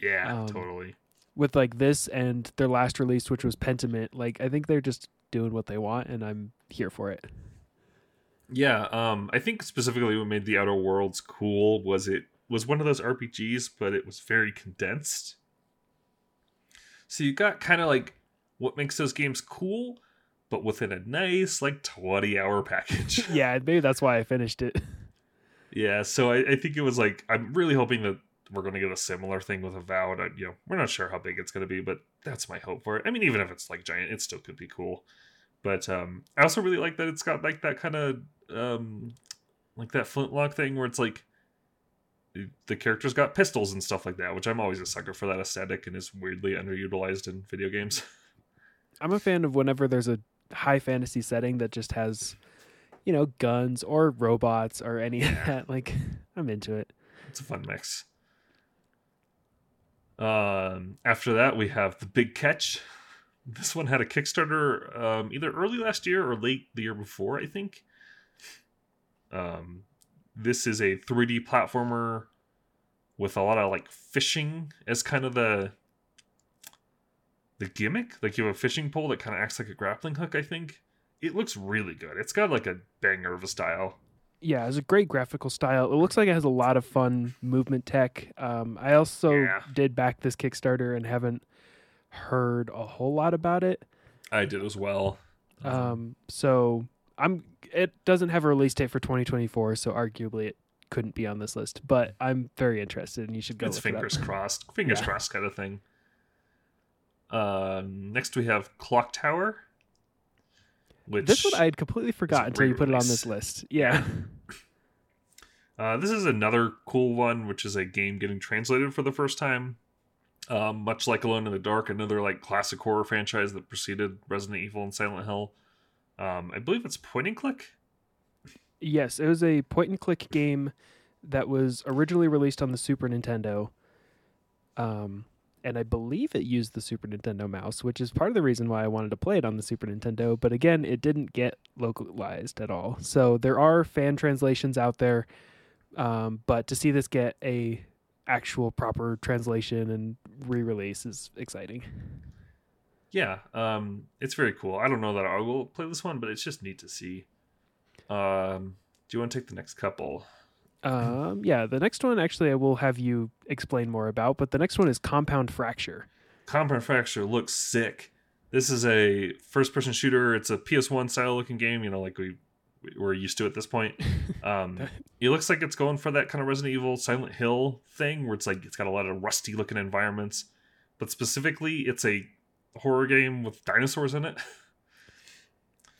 Yeah, Um, totally. With like this and their last release, which was Pentiment, like I think they're just doing what they want, and I'm here for it. Yeah, um, I think specifically what made the Outer Worlds cool was it was one of those RPGs, but it was very condensed. So you got kind of like what makes those games cool, but within a nice like twenty hour package. [LAUGHS] yeah, maybe that's why I finished it. yeah, so I, I think it was like I'm really hoping that we're going to get a similar thing with Avowed. I, you know, we're not sure how big it's going to be, but that's my hope for it. I mean, even if it's like giant, it still could be cool. But um, I also really like that it's got like that kind of um, like that flintlock thing where it's like the characters got pistols and stuff like that, which I'm always a sucker for that aesthetic and is weirdly underutilized in video games. [LAUGHS] I'm a fan of whenever there's a high fantasy setting that just has, you know, guns or robots or any of that. Like, [LAUGHS] I'm into it. It's a fun mix. Um, after that, we have the big catch. This one had a Kickstarter um, either early last year or late the year before, I think. Um, this is a 3D platformer with a lot of like fishing as kind of the the gimmick. Like you have a fishing pole that kind of acts like a grappling hook. I think it looks really good. It's got like a banger of a style. Yeah, it's a great graphical style. It looks like it has a lot of fun movement tech. Um, I also Yeah. did back this Kickstarter and haven't heard a whole lot about it. I did as well. Um, so I'm. It doesn't have a release date for 2024, so arguably it couldn't be on this list. But I'm very interested, and you should go. it's look it fingers crossed fingers Yeah. crossed kind of thing um next we have clock tower which This one I had completely forgot until you put it on this list. Yeah. [LAUGHS] uh, this is another cool one which is a game getting translated for the first time um, much like alone in the dark another like classic horror franchise that preceded resident evil and silent hill um, i believe it's point and click Yes, it was a point and click game that was originally released on the Super Nintendo. Um, and I believe it used the Super Nintendo mouse, which is part of the reason why I wanted to play it on the Super Nintendo. But again, it didn't get localized at all. So there are fan translations out there, um, but to see this get a actual proper translation and re-release is exciting. yeah um, it's very cool i don't know that i will play this one but it's just neat to see um, do you want to take the next couple Um, yeah, the next one actually I will have you explain more about, but the next one is Compound Fracture. Compound Fracture looks sick. This is a first person shooter. It's a PS1 style looking game, you know, like we we're used to at this point. [LAUGHS] Um, it looks like it's going for that kind of Resident Evil Silent Hill thing where it's like it's got a lot of rusty looking environments, but specifically it's a horror game with dinosaurs in it. [LAUGHS]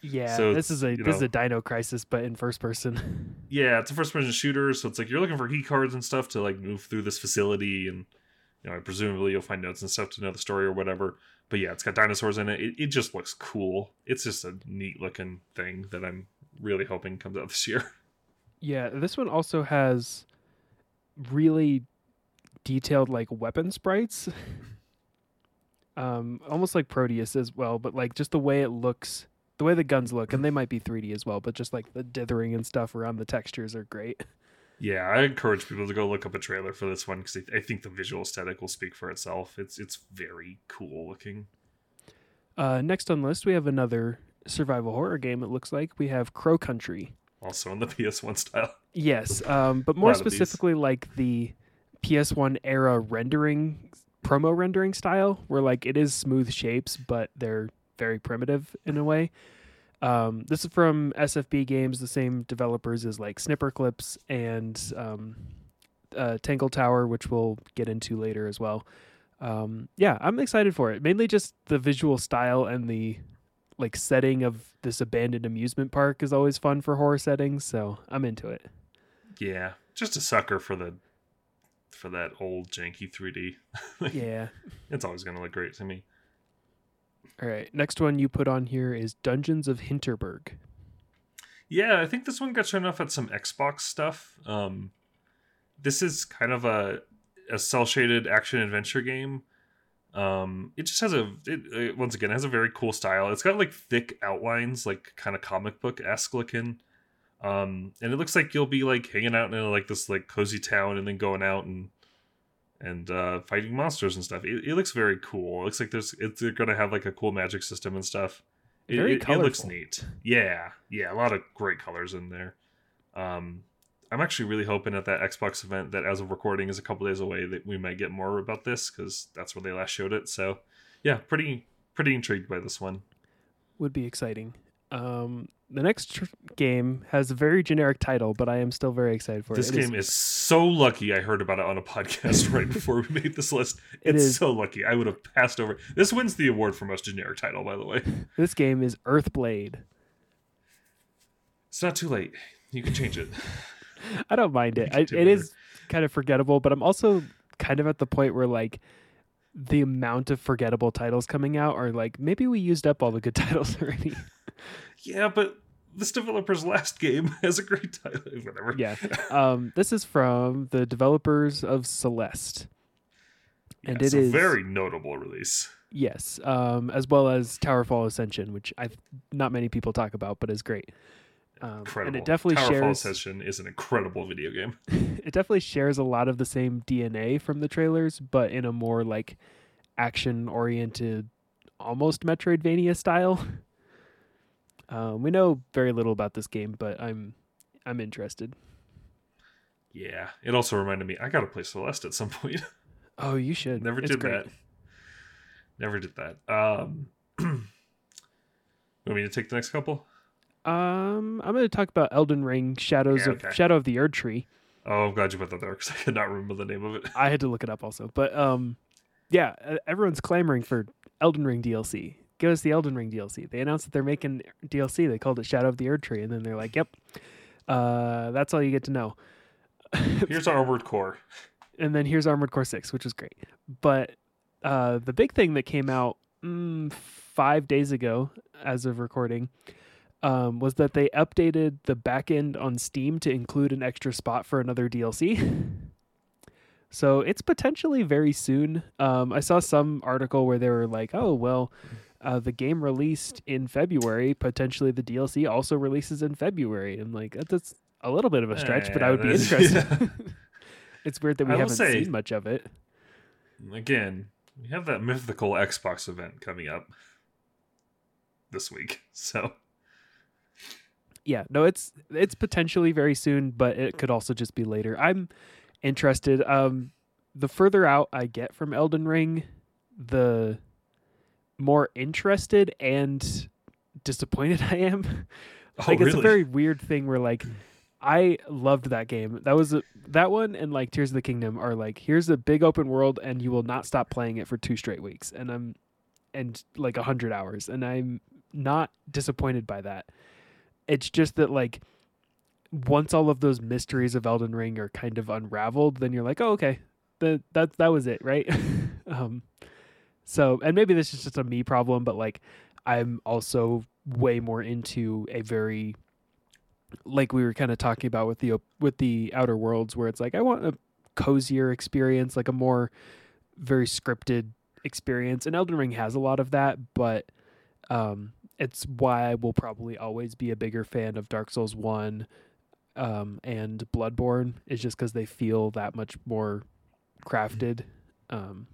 Yeah, So this is a you this is a Dino Crisis, but in first person. [LAUGHS] yeah, it's a first person shooter, so it's like you're looking for key cards and stuff to like move through this facility and you know, presumably you'll find notes and stuff to know the story or whatever. But yeah, it's got dinosaurs in it. It, it just looks cool. It's just a neat looking thing that I'm really hoping comes out this year. [LAUGHS] yeah, this one also has really detailed like weapon sprites. [LAUGHS] um, almost like Prodeus as well, but like just the way it looks, the way the guns look, and they might be 3D as well, but just like the dithering and stuff around the textures are great. [LAUGHS] Yeah, I encourage people to go look up a trailer for this one because I, I think the visual aesthetic will speak for itself. It's it's very cool looking. Uh, next on the list, we have another survival horror game. It looks like we have Crow Country. Also in the [LAUGHS] PS1 style. Yes, um, but more lot of these. specifically, like the PS1 era rendering, promo rendering style, where like it is smooth shapes, but they're very primitive in a way. Um, this is from SFB Games, the same developers as like Snipper Clips and um, uh, Tangle Tower, which we'll get into later as well. Um, yeah, I'm excited for it. Mainly just the visual style and the like setting of this abandoned amusement park is always fun for horror settings, so I'm into it. Yeah, just a sucker for the for that old janky 3D. [LAUGHS] Yeah. It's always going to look great to me. All right. Next one you put on here is Dungeons of Hinterberg. Yeah, I think this one got shown off at some Xbox stuff. Um, this is kind of a a cell shaded action adventure game. Um, it just has a it, it, once again has a very cool style. It's got like thick outlines, like kind of comic book esque looking. Um, and it looks like you'll be like hanging out in like this like cozy town, and then going out and and uh, fighting monsters and stuff. It, it looks very cool. It looks like there's it's going to have like a cool magic system and stuff. It, Very it, it looks neat. Yeah, yeah, a lot of great colors in there. Um, I'm actually really hoping at that Xbox event that, as of recording, is a couple days away, that we might get more about this because that's where they last showed it. So, yeah, pretty pretty intrigued by this one. Would be exciting. Um, the next tr- game has a very generic title, but I am still very excited for This it. It game is so lucky. I heard about it on a podcast [LAUGHS] right before we made this list. It It's so lucky. I would have passed over. This wins the award for most generic title, by the way. [LAUGHS] this game is Earthblade. It's not too late. You can change it. [LAUGHS] I don't mind it. I, it is kind of forgettable, but I'm also kind of at the point where like the amount of forgettable titles coming out are like maybe we used up all the good [LAUGHS] titles already. Yeah, but this developer's last game [LAUGHS] has a great title. Whatever. yeah. Um, this is from the developers of Celeste. and it's it a very notable release. Yes, um, as well as Towerfall Ascension, which I not many people talk about, but is great. Um, Incredible. and it definitely Towerfall shares Ascension is an incredible video game. [LAUGHS] it definitely shares a lot of the same DNA from the trailers, but in a more like action oriented, almost Metroidvania style. [LAUGHS] Um, we know very little about this game, but I'm I'm interested. Yeah. It also reminded me I gotta play Celeste at some [LAUGHS] point. Oh, you should. Never It's did great. that. Never did that. Um [CLEARS THROAT] want me to take the next couple? Um, I'm going to talk about Elden Ring: Shadows Yeah, of okay. Shadow of the Erdtree. Oh, I'm glad you put that there because I could not remember the name of it. [LAUGHS] I had to look it up also, but um, yeah, everyone's clamoring for Elden Ring DLC. Give us the Elden Ring DLC. They announced that they're making DLC. They called it Shadow of the Erdtree, and then they're like, "Yep, uh, that's all you get to know." [LAUGHS] Here's our Armored Core. and then here's Armored Core Six, which was great. But uh, the big thing that came out mm, five days ago, as of recording, um, was that they updated the backend on Steam to include an extra spot for another DLC. [LAUGHS] So it's potentially very soon. Um, I saw some article where they were like, "Oh well, uh, the game released in February. Potentially the DLC also releases in February." I'm like, "That's a little bit of a stretch, but I would be interested." [LAUGHS] [LAUGHS] it's weird that we haven't say- seen much of it. Again, we have that mythical Xbox event coming up this week. So yeah no it's it's potentially very soon but it could also just be later. I'm interested um the further out i get from elden ring the more interested and disappointed [LAUGHS] i am. Oh, like it's a very weird thing where like i loved that game. That was a, that one and like tears of the kingdom are like here's a big open world and you will not stop playing it for two straight weeks. And i'm and like a hundred hours. And i'm not disappointed by that it's just that like once all of those mysteries of elden ring are kind of unraveled then you're like oh okay. That that that was it right? [LAUGHS] Um so and maybe this is just a me problem but like i'm also way more into a very like we were kind of talking about with the with the outer worlds where it's like i want a cozier experience like a more very scripted experience and elden ring has a lot of that but um it's why i will probably always be a bigger fan of dark souls 1 um and bloodborne is just because they feel that much more crafted. Um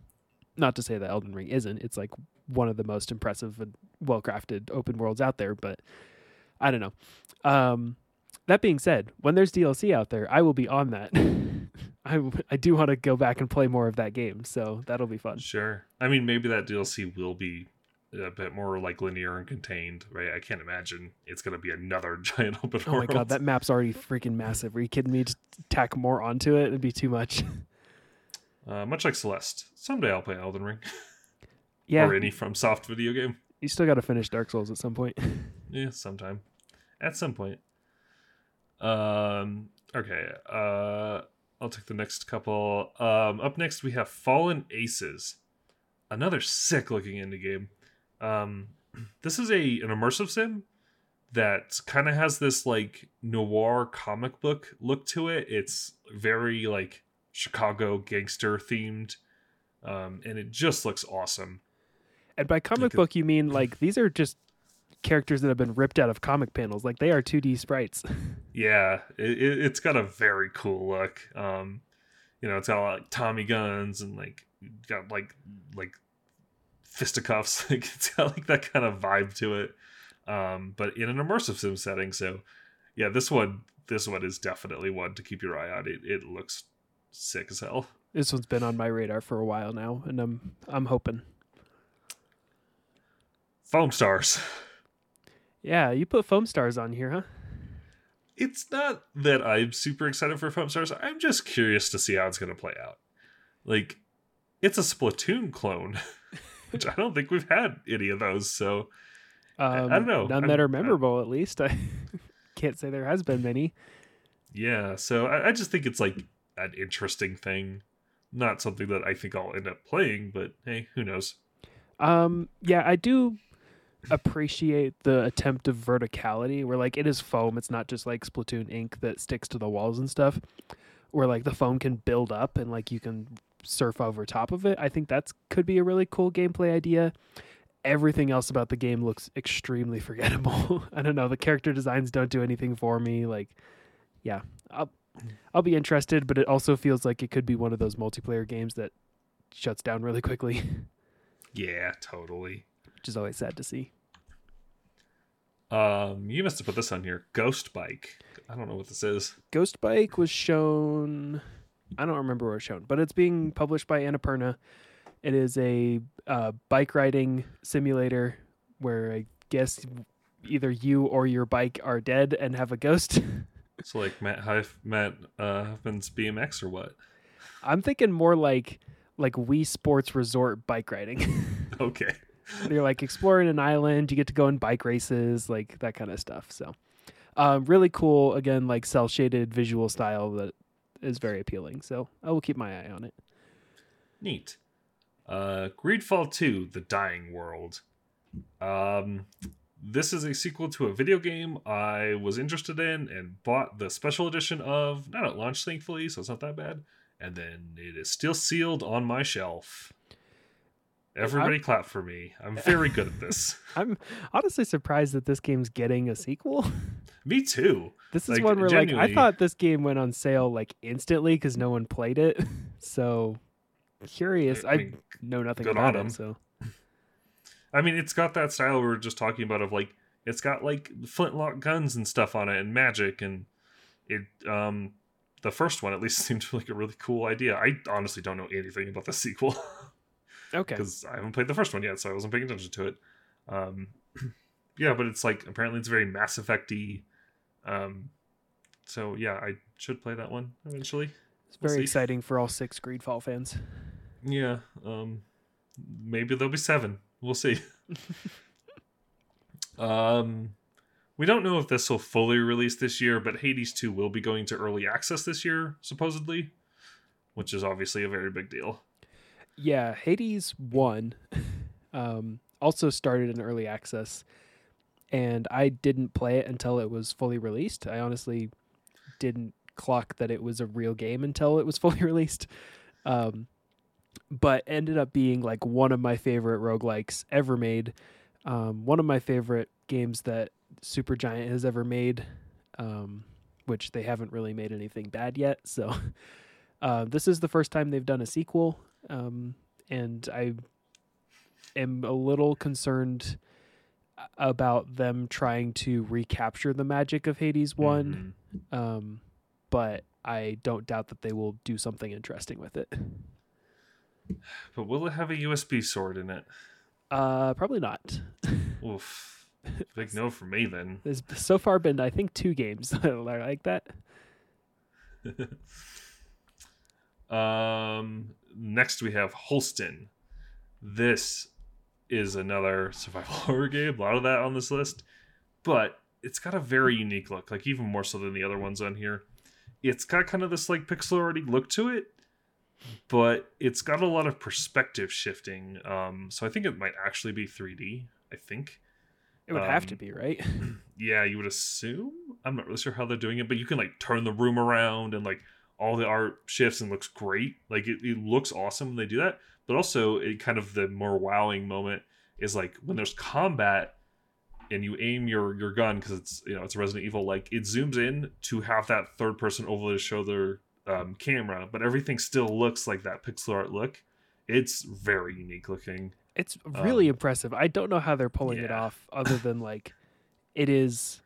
not to say that elden ring isn't it's like one of the most impressive and well crafted open worlds out there but i don't know. Um that being said when there's dlc out there i will be on that. [LAUGHS] I, I do want to go back and play more of that game so that'll be fun. Sure. I mean, maybe that DLC will be a bit more like linear and contained, right? I can't imagine it's going to be another [LAUGHS] giant open world. oh my god that map's already freaking massive are you kidding me just tack more onto it it'd be too much [LAUGHS] Uh, much like Celeste. Someday I'll play Elden Ring [LAUGHS] yeah or any FromSoft video game. you still got to finish dark souls at some point Yeah, sometime. At some point. Um okay. Uh I'll take the next couple. Um up next we have Fallen Aces. Another sick looking indie game. Um, [CLEARS THROAT] this is a an immersive sim that kind of has this like noir comic book look to it. It's very like Chicago gangster themed, um, and it just looks awesome. And by comic Like book, you mean like these are just characters that have been ripped out of comic panels. Like they are 2D sprites. [LAUGHS] Yeah, it, it, it's got a very cool look. Um, you know, it's got like Tommy guns and like got like like fisticuffs. [LAUGHS] Like it's got like that kind of vibe to it. Um, but in an immersive sim setting. So yeah, this one this one is definitely one to keep your eye on. It it looks sick as hell. this one's been on my radar for a while now, and I'm I'm hoping. Foam stars. Yeah, you put foam stars on here, huh? It's not that I'm super excited for Foam Stars. I'm just curious to see how it's going to play out. Like, it's a Splatoon clone, [LAUGHS] which I don't think we've had any of those. So Um, don't know. None I'm- that are I- memorable, at least. [LAUGHS] I can't say there has been many. yeah, so I, I just think it's like an interesting thing. Not something that I think I'll end up playing, but hey, who knows? Um, yeah, I do appreciate the attempt of verticality where like it is foam, it's not just like Splatoon ink that sticks to the walls and stuff. Where like the foam can build up and like you can surf over top of it. I think that's could be a really cool gameplay idea. Everything else about the game looks extremely [LAUGHS] forgettable. I don't know, the character designs don't do anything for me. Like yeah. I'll I'll be interested, but it also feels like it could be one of those multiplayer games that shuts down really quickly. Yeah, totally. which is always sad to see. Um, you must have put this on here. Ghost Bike. I don't know what this is. Ghost Bike was shown. I don't remember where it's shown, but it's being published by Annapurna. It is a uh, bike riding simulator where I guess either you or your bike are dead and have a ghost. [LAUGHS] So like Matt Huff, Matt uh, Hoffman's BMX or what? I'm thinking more like like Wii Sports Resort bike riding. [LAUGHS] Okay. You're like exploring an island. You get to go in bike races, like that kind of stuff. So, um, really cool. Again, like cell shaded visual style that is very appealing. So I will keep my eye on it. Neat. Uh, Greedfall 2: The Dying World. Um, this is a sequel to a video game I was interested in and bought the special edition of. Not at launch, thankfully, so it's not that bad. And then it is still sealed on my shelf. Everybody clap for me. I'm very good at this. [LAUGHS] I'm honestly surprised that this game's getting a sequel. [LAUGHS] me too. this is Like, one where like I thought this game went on sale like instantly because no one played it. [LAUGHS] So curious. I, I mean, know nothing good about it. So I mean, it's got that style we were just talking about of like it's got like flintlock guns and stuff on it and magic and it um the first one at least seemed like a really cool idea. I honestly don't know anything about the sequel okay, because I haven't played the first one yet, so I wasn't paying attention to it. Um [CLEARS THROAT] yeah, but it's like apparently it's very Mass Effecty. Um so yeah, I should play that one eventually. it's we'll very exciting for all six Greedfall fans. Yeah. Um maybe there'll be seven. We'll see. [LAUGHS] um we don't know if this will fully release this year, but Hades 2 will be going to early access this year, supposedly. Which is obviously a very big deal. Yeah, Hades one um, also started in early access, and I didn't play it until it was fully released. I honestly didn't clock that it was a real game until it was [LAUGHS] fully released. Um, but ended up being like one of my favorite roguelikes ever made. Um, one of my favorite games that Supergiant has ever made, um, which they haven't really made anything bad yet. So [LAUGHS] uh, this is the first time they've done a sequel, um, and I am a little concerned about them trying to recapture the magic of Hades one. Mhm. Um, but I don't doubt that they will do something interesting with it. But will it have a USB sword in it? Uh, probably not. [LAUGHS] Oof. Big no for me then. There's so far been, I think, two games [LAUGHS] that are like that. [LAUGHS] Um, next we have Holstin. This is another survival [LAUGHS] horror game. A lot of that on this list, but it's got a very unique look. Like even more so than the other ones on here. It's got kind of this like pixel already look to it, but it's got a lot of perspective shifting. Um, so I think it might actually be 3D. I think it would have Um, to be, right? [CLEARS THROAT] yeah, you would assume. I'm not really sure how they're doing it, but you can like turn the room around and like all the art shifts and looks great. Like it, it looks awesome when they do that. But also, it kind of the more wowing moment is like when there's combat and you aim your your gun because it's you know it's a Resident Evil. Like it zooms in to have that third person over the shoulder um, camera, but everything still looks like that pixel art look. It's very unique looking. It's really Um, impressive. I don't know how they're pulling it off other than like it is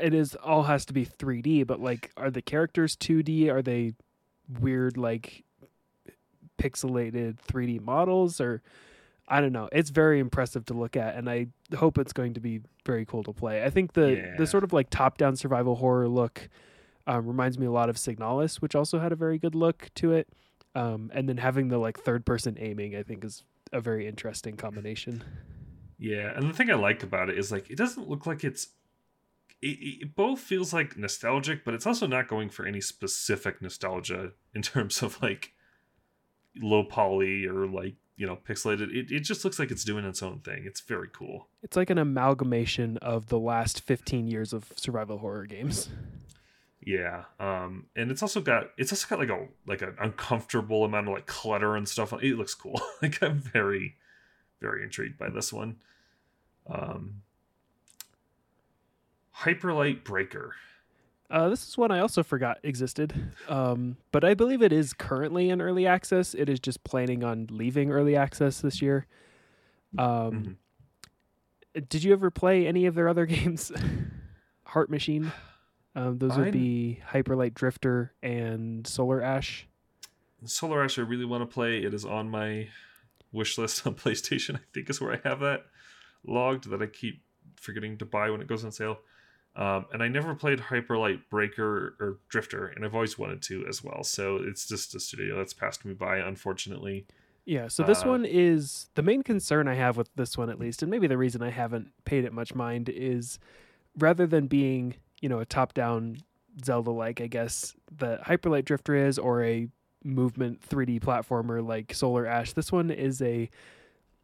it is all has to be 3D, but like are the characters 2D? Are they weird like pixelated 3D models or I don't know. It's very impressive to look at and I hope it's going to be very cool to play. I think the Yeah. the sort of like top-down survival horror look um, reminds me a lot of Signalis, which also had a very good look to it. Um, and then having the like third person aiming, I think, is a very interesting combination. Yeah, and the thing I like about it is like it doesn't look like it's. It, it both feels like nostalgic, but it's also not going for any specific nostalgia in terms of like low poly or like you know pixelated. It it just looks like it's doing its own thing. It's very cool. It's like an amalgamation of the last 15 years of survival horror games. Yeah, um, and it's also got it's also got like a like an uncomfortable amount of like clutter and stuff. It looks cool. [LAUGHS] like I'm very very intrigued by this one. Um, Hyperlight Breaker. Uh, this is one I also forgot existed, um, but I believe it is currently in early access. It is just planning on leaving early access this year. Um, Mhm. Did you ever play any of their other [LAUGHS] games? Heart Machine. Um, those would be Hyperlight Drifter and Solar Ash. Solar Ash I really want to play. It is on my wish list [LAUGHS] on PlayStation. I think is where I have that logged that I keep forgetting to buy when it goes on sale. Um, and I never played Hyperlight Breaker or Drifter, and I've always wanted to as well. So it's just a studio that's passed me by, unfortunately. Yeah, so this Uh, one is the main concern I have with this one, at least, and maybe the reason I haven't paid it much mind is rather than being, you know, a top down Zelda like, I guess, the Hyperlight Drifter is, or a movement 3D platformer like Solar Ash, this one is a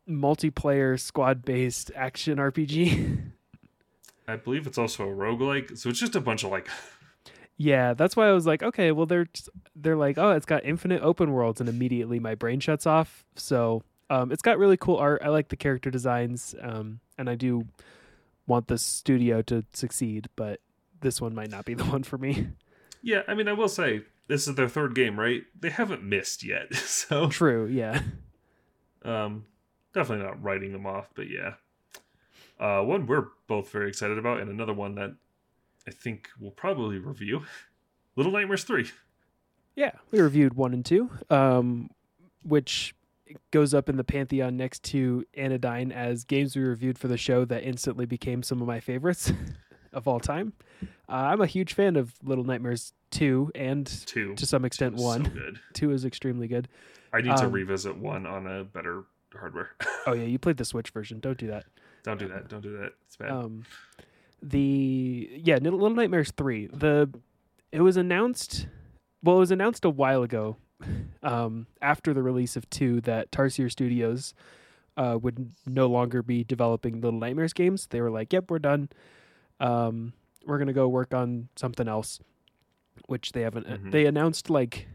multiplayer squad based action RPG. [LAUGHS] I believe it's also a roguelike, so it's just a bunch of like [LAUGHS] Yeah, that's why I was like, okay, well they're they're like, oh, it's got infinite open worlds, and immediately my brain shuts off. So um, it's got really cool art. I like the character designs, um, and I do want the studio to succeed, but this one might not be [LAUGHS] the one for me. Yeah, I mean I will say this is their third game, right? They haven't missed yet. [LAUGHS] So True, yeah. Um, definitely not writing them off, but yeah. Uh, one we're both very excited about, and another one that I think we'll probably review. Little Nightmares three. Yeah, we reviewed one and two, um, which goes up in the pantheon next to Anodyne as games we reviewed for the show that instantly became some of my favorites [LAUGHS] of all time. Uh, I'm a huge fan of Little Nightmares 2 and Two. to some extent So 1. good. [LAUGHS] 2 is extremely good. I need to Um, revisit one on a better hardware. [LAUGHS] Oh yeah, you played the Switch version. Don't do that. Don't do that. Don't do that. It's bad. Um, the yeah, Little Nightmares 3. The it was announced well, it was announced a while ago um, after the release of 2 that Tarsier Studios uh, would no longer be developing Little Nightmares games. They were like, "Yep, we're done. Um, we're gonna go work on something else," which they haven't. Mhm. They announced like,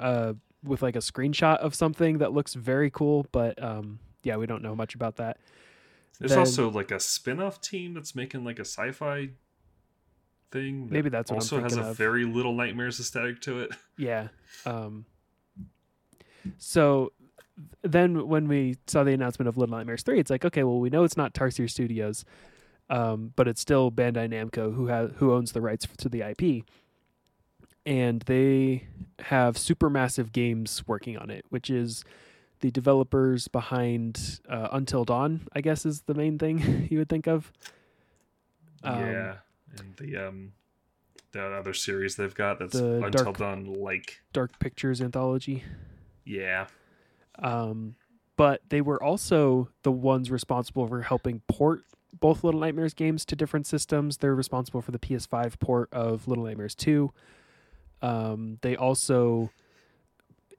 uh, with like a screenshot of something that looks very cool, but um, yeah, we don't know much about that. There's then- also like a spin-off team that's making like a sci-fi thing. that Maybe that's also has a of. very Little Nightmares aesthetic to it. [LAUGHS] Yeah. Um, so then when we saw the announcement of Little Nightmares 3, it's like, okay, well, we know it's not Tarsier Studios, um, but it's still Bandai Namco who has who owns the rights to the IP. And they have Supermassive Games working on it, which is the developers behind uh, Until Dawn, I guess is the main thing [LAUGHS] you would think of. Um, yeah, and the um, the other series they've got that's The Until Dark- Dawn like. Dark Pictures anthology. Yeah, Um, but they were also the ones responsible for helping port both Little Nightmares games to different systems. They're responsible for the PS5 port of Little Nightmares 2. Um, they also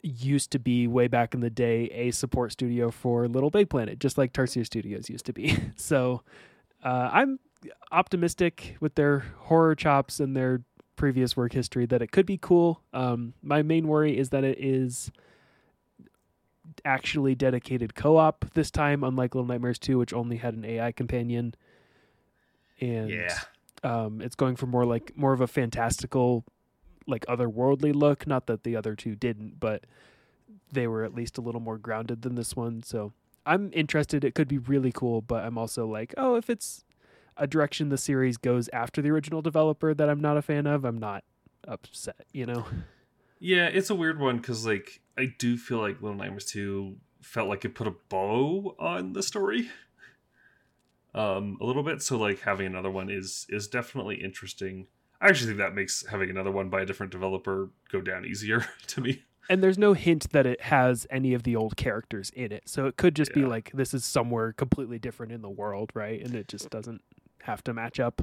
used to be way back in the day a support studio for Little Big Planet, just like Tarsier Studios used to be. [LAUGHS] so uh, I'm optimistic with their horror chops and their previous work history that it could be cool. Um, my main worry is that it is actually dedicated co-op this time, unlike Little Nightmares 2, which only had an AI companion. And Yeah. um, it's going for more like more of a fantastical, like otherworldly look. Not that the other two didn't, but they were at least a little more grounded than this one. So I'm interested. It could be really cool, but I'm also like, oh, if it's a direction the series goes after the original developer that I'm not a fan of, I'm not upset. You know? Yeah, it's a weird one because like I do feel like Little Nightmares 2 felt like it put a bow on the story. Um, a little bit. So like having another one is is definitely interesting. I actually think that makes having another one by a different developer go down easier [LAUGHS] to me. and there's no hint that it has any of the old characters in it. So it could just be like this is somewhere completely different in the world, right? And it just [LAUGHS] doesn't have to match up.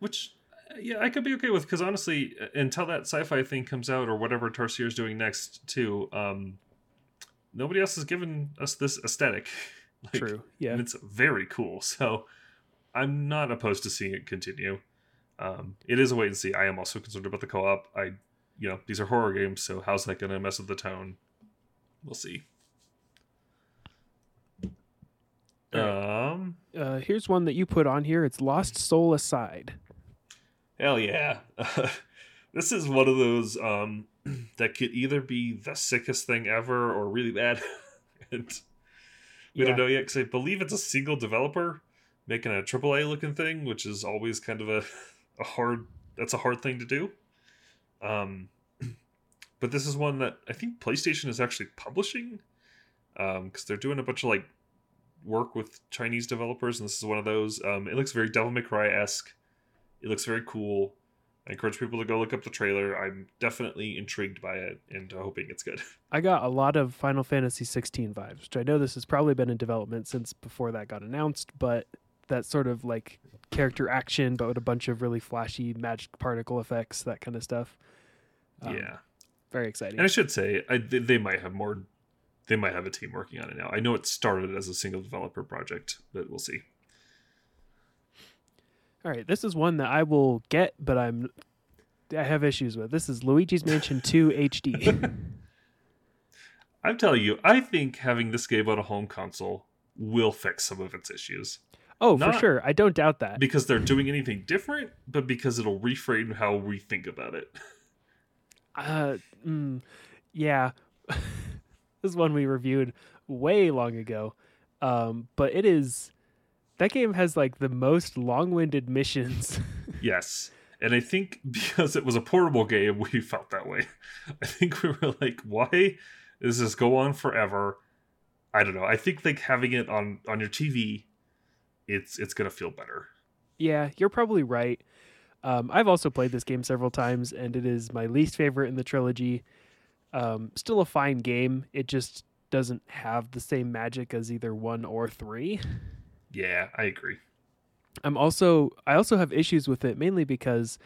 Which uh, yeah, I could be okay with because honestly, uh, until that sci-fi thing comes out or whatever Tarsier is doing next too, um, nobody else has given us this aesthetic. [LAUGHS] Like, True. Yeah. and it's very cool. So I'm not opposed to seeing it continue. Um, it is a wait and see. I am also concerned about the co-op. I, you know, these are horror games, so how's that going to mess with the tone? We'll see. Um, Uh, here's one that you put on here. It's Lost Soul Aside. hell yeah. [LAUGHS] this is one of those um [CLEARS THROAT] that could either be the sickest thing ever or really bad. [LAUGHS] and we Yeah. don't know yet because I believe it's a single developer making a AAA looking thing, which is always kind of a, [LAUGHS] a hard. That's a hard thing to do. Um, [CLEARS THROAT] but this is one that I think PlayStation is actually publishing, um, because they're doing a bunch of like work with Chinese developers, and this is one of those. Um, it looks very Devil May Cry esque. It looks very cool. I encourage people to go look up the trailer. I'm definitely intrigued by it and hoping it's good. [LAUGHS] I got a lot of Final Fantasy 16 vibes, which I know this has probably been in development since before that got announced, but that sort of like character action, but with a bunch of really flashy magic particle effects, that kind of stuff. Um, yeah. Very exciting. And I should say, I, they, they might have more. They might have a team working on it now. I know it started as a single developer project, but we'll see. All right, this is one that I will get, but I'm I have issues with. This is Luigi's Mansion [LAUGHS] 2 HD. [LAUGHS] I'm telling you, I think having this game on a home console will fix some of its issues oh, for sure. I don't doubt that. because they're doing anything different, but because it'll reframe how we think about it. [LAUGHS] Uh, mm, yeah, [LAUGHS] this is one we reviewed way long ago. Um, but it is that game has like the most long-winded [LAUGHS] missions. Yes. And I think because it was a portable game, we felt that way. I think we were like, why does this go on forever? I don't know. I think like having it on on your TV, it's it's gonna feel better. yeah, you're probably right. Um, I've also played this game several times, and it is my least favorite in the trilogy. Um, still a fine game. It just doesn't have the same magic as either one or three. Yeah, I agree. I'm also I also have issues with it mainly because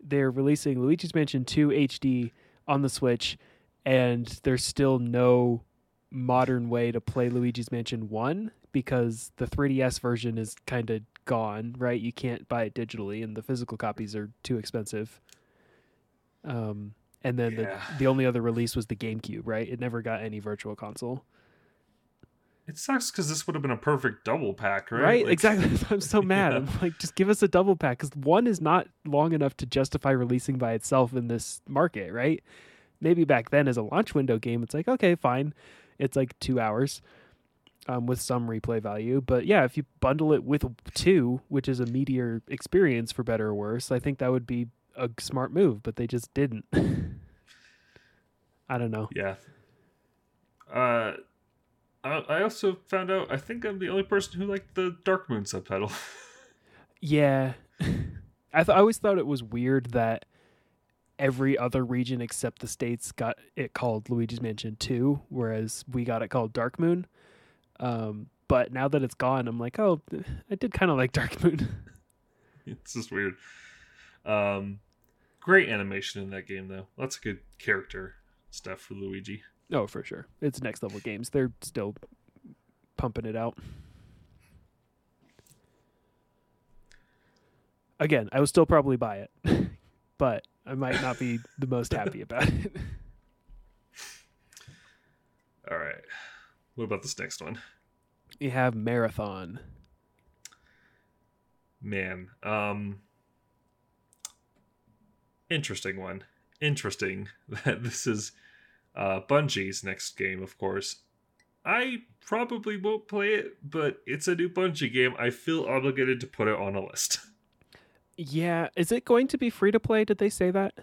they're releasing Luigi's Mansion 2 HD on the Switch and there's still no modern way to play Luigi's Mansion 1 because the 3DS version is kind of gone, right? You can't buy it digitally and the physical copies are too expensive. Um and then Yeah. the the only other release was the GameCube, right? It never got any virtual console. It sucks because this would have been a perfect double pack, right? Right, Like- exactly. [LAUGHS] I'm so [LAUGHS] mad. Yeah. I'm like, just give us a double pack because one is not long enough to justify releasing by itself in this market, right? Maybe back then as a launch window game, it's like okay, fine, it's like two hours, um, with some replay value. But yeah, if you bundle it with two, which is a meteor experience for better or worse, I think that would be a smart move. But they just didn't. [LAUGHS] I don't know. Yeah. Uh, I I also found out. I think I'm the only person who liked the Dark Moon subtitle. [LAUGHS] Yeah, I th- I always thought it was weird that every other region except the states got it called Luigi's Mansion Two, whereas we got it called Dark Moon. Um, but now that it's gone, I'm like, oh, I did kind of like Dark Moon. [LAUGHS] it's just weird. Um, great animation in that game though. Lots of good character stuff for Luigi. Oh, for sure. It's next level games. They're still pumping it out. Again, I will still probably buy it, [LAUGHS] but I might not be the most happy [LAUGHS] about it. All right. What about this next one? We have Marathon. Man, um interesting one. Interesting [LAUGHS] that this is uh Bungie's next game, of course. I probably won't play it, but it's a new Bungie game. I feel obligated to put it on a list. Yeah, is it going to be free to play? Did they say that?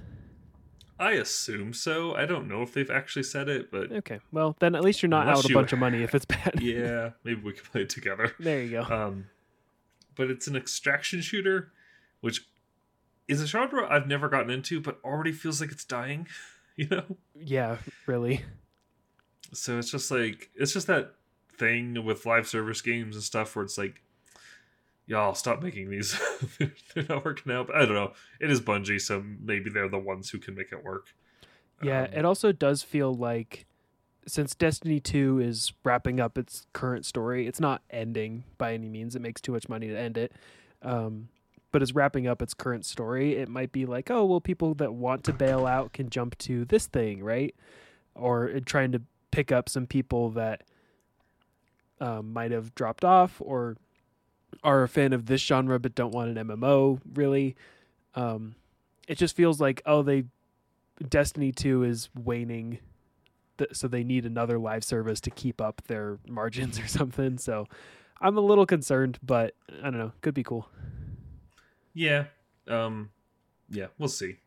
I assume so. I don't know if they've actually said it, but Okay, well then at least you're not out a bunch of money if it's bad. [LAUGHS] yeah, [LAUGHS] maybe we can play it together. there you go. Um, but it's an extraction shooter, which is a genre I've never gotten into, but already feels like it's dying. [LAUGHS] You know, yeah, really. so it's just like it's just that thing with live service games and stuff where it's like, y'all stop making these. [LAUGHS] they're not working out. But I don't know. It is Bungie, so maybe they're the ones who can make it work. Yeah, Um, it also does feel like since Destiny 2 is wrapping up its current story, it's not ending by any means. It makes too much money to end it. Um, but it's wrapping up its current story. It might be like, oh, well, people that want to bail out can jump to this thing, right? Or trying to pick up some people that um, might have dropped off or are a fan of this genre but don't want an MMO, really. Um, it just feels like, oh, they Destiny 2 is waning, th- so they need another live service to keep up their [LAUGHS] margins or something. So I'm a little concerned, but I don't know. Could be cool. Yeah. Um. Yeah. We'll see.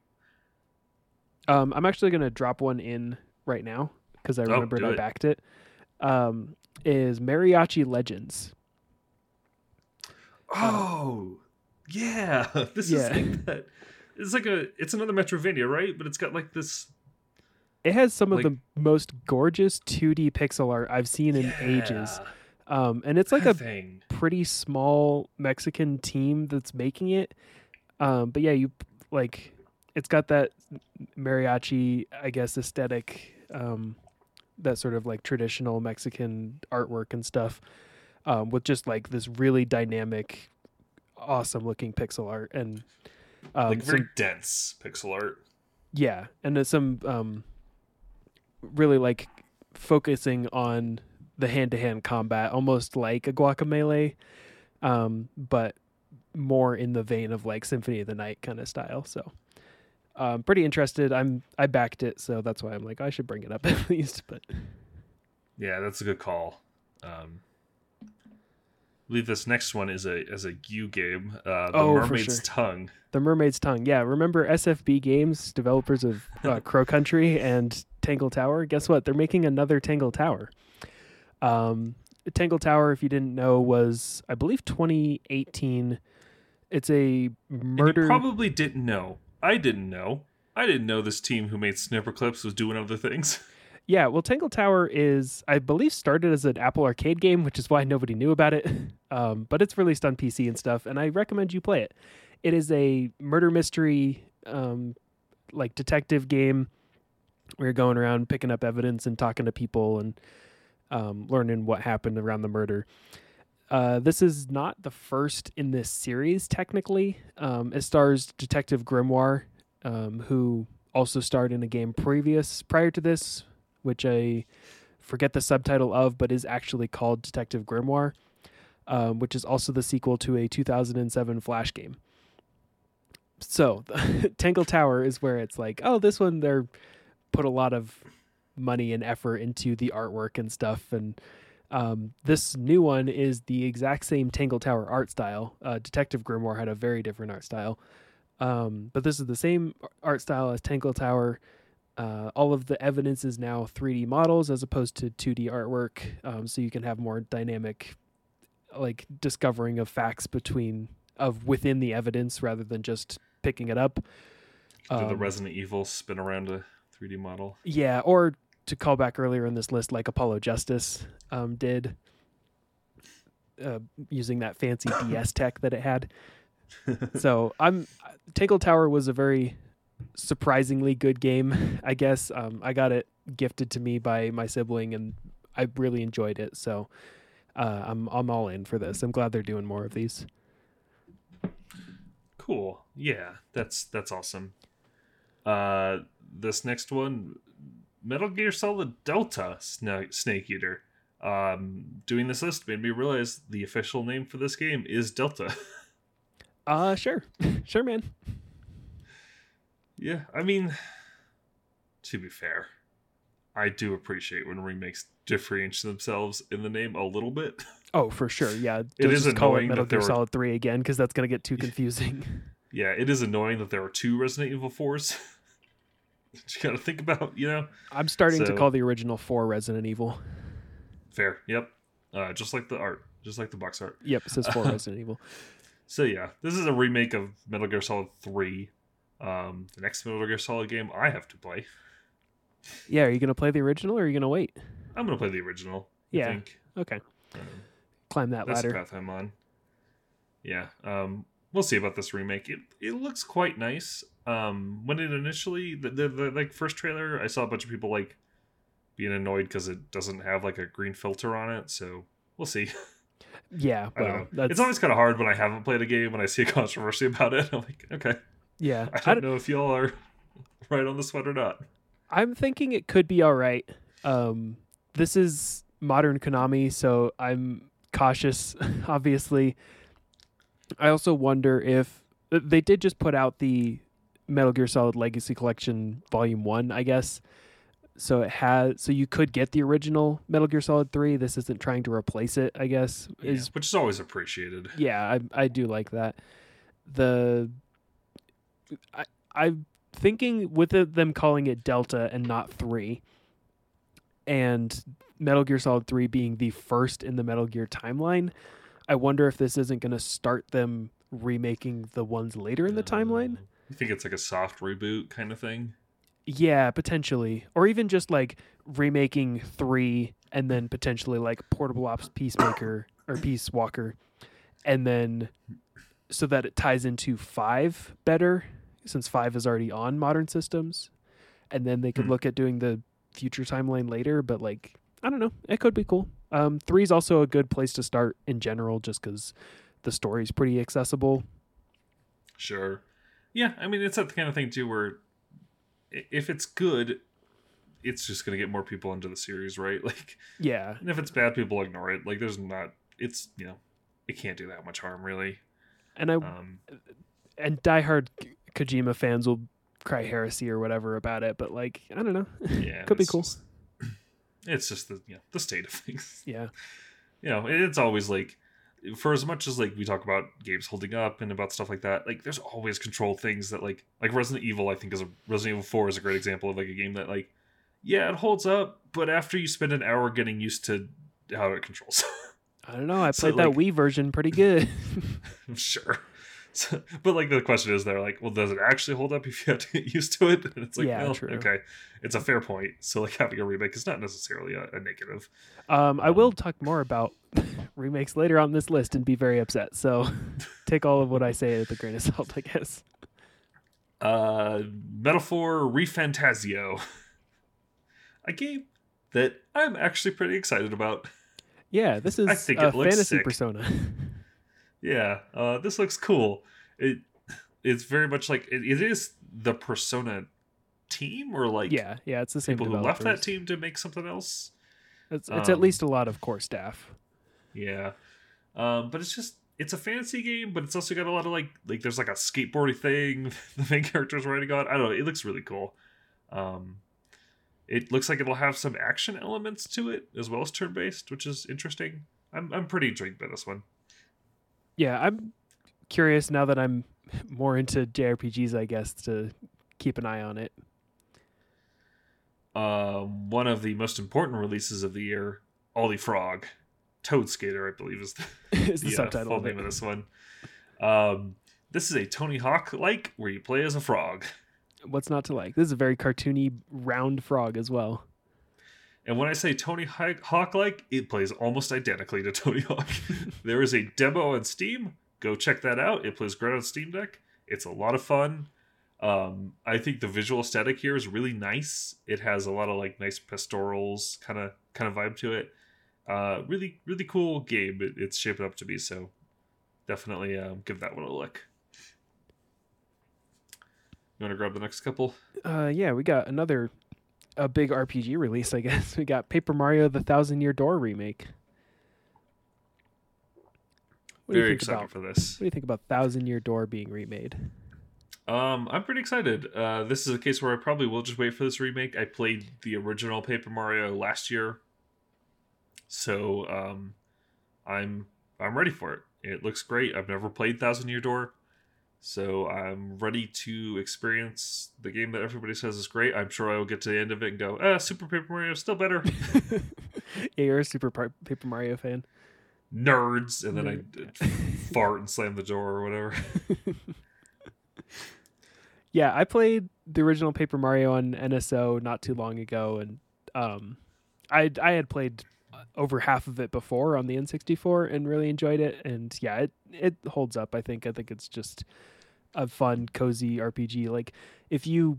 Um, I'm actually going to drop one in right now because I Oh, remembered do I it. backed it. Um, is Mariachi Legends. Oh, yeah. [LAUGHS] This Yeah. is like that. It's like a. It's another Metroidvania, right? But it's got like this. It has some of the most gorgeous 2D pixel art I've seen in ages. Um, and it's like a thing. pretty small Mexican team that's making it. Um, but yeah, you like it's got that mariachi, I guess, aesthetic, um, that sort of like traditional Mexican artwork and stuff, um, with just like this really dynamic, awesome looking pixel art and um, like very some- dense pixel art. yeah, and there's some um, really like focusing on the hand-to-hand combat, almost like a Guacamelee, um, but more in the vein of like Symphony of the Night kind of style. So, um, pretty interested. I'm I backed it, so that's why I'm like I should bring it up [LAUGHS] at least. But Yeah, that's a good call. Um, believe this next one is a as a U game. Uh, the Oh, Mermaid's sure. Tongue. the Mermaid's Tongue, yeah. Remember SFB Games, developers of [LAUGHS] uh, Crow Country and Tangle Tower? Guess what? They're making another Tangle Tower. Um, Tangle Tower, if you didn't know, was I believe 2018. It's a murder. you probably didn't know. I didn't know. I didn't know this team who made Snipperclips was doing other things. [LAUGHS] Yeah, well, Tangle Tower is, I believe, started as an Apple Arcade game, which is why nobody knew about it. [LAUGHS] Um, but it's released on PC and stuff, and I recommend you play it. It is a murder mystery, um, like detective game you're going around picking up evidence and talking to people and um, learning what happened around the murder. Uh, this is not the first in this series, technically. Um, it stars Detective Grimoire, um, who also starred in a game previous prior to this, which I forget the subtitle of, but is actually called Detective Grimoire, um, which is also the sequel to a 2007 Flash game. So, [LAUGHS] Tangle Tower is where it's like, oh, this one they're put a lot of money and effort into the artwork and stuff, and um, this new one is the exact same Tangle Tower art style. Uh, Detective Grimoire had a very different art style, um, but this is the same art style as Tangle Tower. Uh, all of the evidence is now 3D models as opposed to 2D artwork, um, so you can have more dynamic, like discovering of facts between of within the evidence rather than just picking it up. Do the Um, Resident Evil spin around a 3D model? Yeah, or to call back earlier in this list, like Apollo Justice um, did, uh, using that fancy [LAUGHS] DS tech that it had. [LAUGHS] so I'm Tangle Tower was a very surprisingly good game. I guess um, I got it gifted to me by my sibling, and I really enjoyed it. So uh, I'm I'm all in for this. I'm glad they're doing more of these. Cool. Yeah, that's that's awesome. Uh, this next one, Metal Gear Solid Delta Sna- Snake Eater. Um, doing this list made me realize the official name for this game is Delta. [LAUGHS] Uh, sure, [LAUGHS] sure, man. Yeah, I mean, to be fair, I do appreciate when remakes differentiate themselves in the name a little bit. [LAUGHS] Oh, for sure. Yeah, It Don't just call it annoying Metal that there Gear were- Solid Three again because that's gonna get too [LAUGHS] confusing. yeah, it is annoying that there are two Resident Evil 4s. [LAUGHS] that you gotta think about, you know? I'm starting to call the original four Resident Evil. Fair. Yep. Uh, just like the art, just like the box art. Yep, it says four Resident Evil. So yeah, this is a remake of Metal Gear Solid 3. Um, the next Metal Gear Solid game I have to play. Yeah, are you gonna play the original or are you gonna wait? I'm gonna play the original. Yeah. I think. Okay, Um, climb that that's the ladder. path I'm on. Yeah. Um, we'll see about this remake. It it looks quite nice. Um, when it initially the, the, the like first trailer, I saw a bunch of people like being annoyed because it doesn't have like a green filter on it. So we'll see. [LAUGHS] Yeah, well, that's It's always kind of hard when I haven't played a game when I see a [LAUGHS] controversy about it. I'm like, okay, yeah. I I don't know if y'all are [LAUGHS] right on this one or not. I'm thinking it could be all right. Um, this is modern Konami, so I'm cautious. [LAUGHS] Obviously, I also wonder if they did just put out the Metal Gear Solid Legacy Collection Volume One, I guess. So it has, so you could get the original Metal Gear Solid Three. This isn't trying to replace it, I guess. Yeah, Is which is always appreciated. yeah, I I do like that. The I I'm thinking with it, them calling it Delta and not three, and Metal Gear Solid Three being the first in the Metal Gear timeline. I wonder if this isn't going to start them remaking the ones later in the timeline. Uh, You think it's like a soft reboot kind of thing? Yeah, potentially, or even just like remaking three and then potentially like Portable Ops Peacemaker or [COUGHS] Peace Walker, and then so that it ties into five better, since five is already on modern systems, and then they could Hmm. look at doing the future timeline later. But like, I don't know, it could be cool. Um, three is also a good place to start in general, just because the story's pretty accessible. Sure. Yeah, I mean it's that kind of thing too where if it's good, it's just gonna get more people into the series, right? [LAUGHS] Like Yeah, and if it's bad, people ignore it. Like there's not it's you know, it can't do that much harm really. and I Um and diehard K- Kojima fans will cry heresy or whatever about it, but like I don't know, yeah. [LAUGHS] could be cool. just- [CLEARS THROAT] it's just the you know, the state of things. yeah, [LAUGHS] you know, it's always like for as much as like we talk about games holding up and about stuff like that, like there's always control things that like like Resident Evil I think is a Resident Evil 4 is a great example of like a game that like yeah, it holds up, but after you spend an hour getting used to how it controls. [LAUGHS] I don't know. I So, played that like- Wii version pretty good. I'm sure. So, [LAUGHS] but like the question is they're like, well, does it actually hold up if you have to get used to it? [LAUGHS] And it's like, Yeah, well, true. okay. It's a fair point. So like having a remake is not necessarily a, a negative. um, I will talk more about [LAUGHS] remakes later on this list and be very upset. So take all of what I say with a grain of salt, I guess. uh Metaphor ReFantazio a game that i'm actually pretty excited about Yeah, this is I think a fantasy sick. persona. Yeah uh this looks cool. It it's very much like it, it is the persona team or like yeah, yeah, it's the same people who left that team to make something else? It's, it's at Um, least a lot of core staff. yeah um but it's just it's a fantasy game but it's also got a lot of like like there's like a skateboardy thing [LAUGHS] the main character's riding on. I don't know it looks really cool. Um it looks like it'll have some action elements to it as well as turn-based which is interesting. I'm, I'm pretty intrigued by this one Yeah, I'm curious now that I'm [LAUGHS] more into JRPGs, I guess, to keep an eye on it. um one of the most important releases of the year ollie frog toad skater i believe is the, [LAUGHS] is the the uh, subtitle full of name of this one um this is a tony hawk like where you play as a frog What's not to like? This is a very cartoony round frog as well. And when I say Tony Hawk like, it plays almost identically to Tony Hawk. [LAUGHS] there is a demo on Steam. Go check that out. It plays great on Steam Deck. It's a lot of fun. Um, I think the visual aesthetic here is really nice. It has a lot of like nice pastorals kind of kind of vibe to it. Uh, really really cool game. It, it's shaping up to be so. Definitely um, give that one a look. You want to grab the next couple? Uh, yeah, we got another a big RPG release, I guess. [LAUGHS] We got Paper Mario: The Thousand Year Door remake. What Very excited about, for this. What do you think about Thousand Year Door being remade? Um, I'm pretty excited. Uh, this is a case where I probably will just wait for this remake. I played the original Paper Mario last year, so um, I'm I'm ready for it. It looks great. I've never played Thousand Year Door. So I'm ready to experience the game that everybody says is great. I'm sure I will get to the end of it and go, ah, Super Paper Mario is still better. [LAUGHS] yeah, you're a Super Paper Mario fan. Nerds, and then I [LAUGHS] fart and slam the door or whatever. [LAUGHS] yeah, I played the original Paper Mario on NSO not too long ago, and um, I I had played over half of it before on the N64 and really enjoyed it. And yeah, it it holds up. I think. I think it's just a fun, cozy RPG. Like if you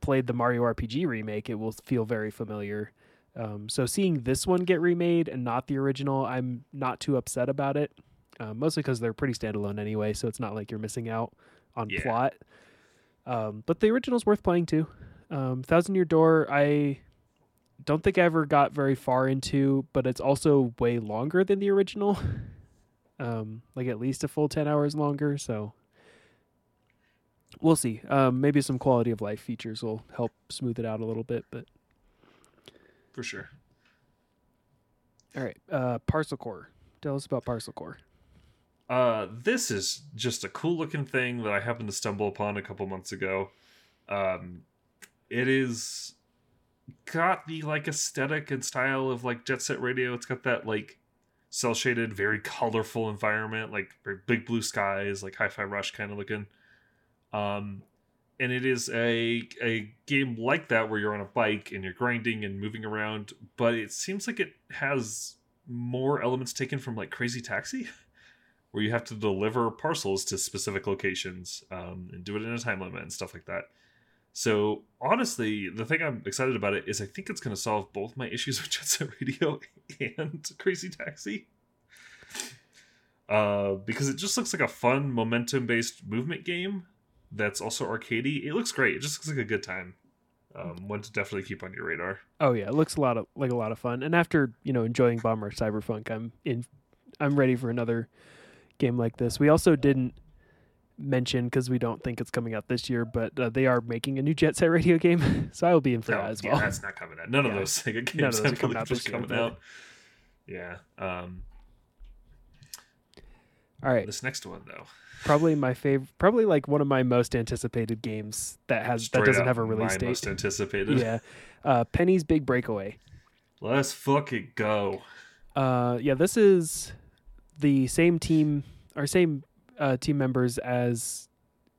played the Mario RPG remake, it will feel very familiar. Um, so seeing this one get remade and not the original, I'm not too upset about it. Uh, mostly because they're pretty standalone anyway, so it's not like you're missing out on yeah. plot. Um, but the original's worth playing too. Um, Thousand Year Door, I don't think I ever got very far into, but it's also way longer than the original. [LAUGHS] um, like at least a full 10 hours longer. So we'll see. Um, maybe some quality of life features will help smooth it out a little bit, but for sure. All right. Uh, Parcel Core. Tell us about Parcel Core. Uh, this is just a cool looking thing that I happened to stumble upon a couple months ago. Um, it is got the like aesthetic and style of like Jet Set Radio. It's got that like cell shaded, very colorful environment, like big blue skies, like Hi-Fi Rush kind of looking. Um, and it is a a game like that where you're on a bike and you're grinding and moving around, but it seems like it has more elements taken from like Crazy Taxi, [LAUGHS] where you have to deliver parcels to specific locations um, and do it in a time limit and stuff like that. So honestly, the thing I'm excited about it is I think it's going to solve both my issues [LAUGHS] with Jet Set Radio and Crazy Taxi. Uh, because it just looks like a fun momentum-based movement game that's also arcadey. It looks great. It just looks like a good time. Um, one to definitely keep on your radar. Oh yeah, it looks a lot of like a lot of fun. And after you know enjoying Bomb Rush Cyberfunk, I'm in. I'm ready for another game like this. We also didn't mention because we don't think it's coming out this year, but uh, they are making a new Jet Set Radio game, [LAUGHS] so I will be in for no, that as well. Yeah, that's not coming out. None yeah. of those Sega games None of those are coming out this year. Coming out. Yeah. Um, all right. This next one though. Probably my favorite. Probably like one of my most anticipated games that has Straight that doesn't have a release date. Most anticipated. Yeah. Uh, Penny's Big Breakaway. Let's fucking go. Uh, yeah, this is the same team or same uh, team members as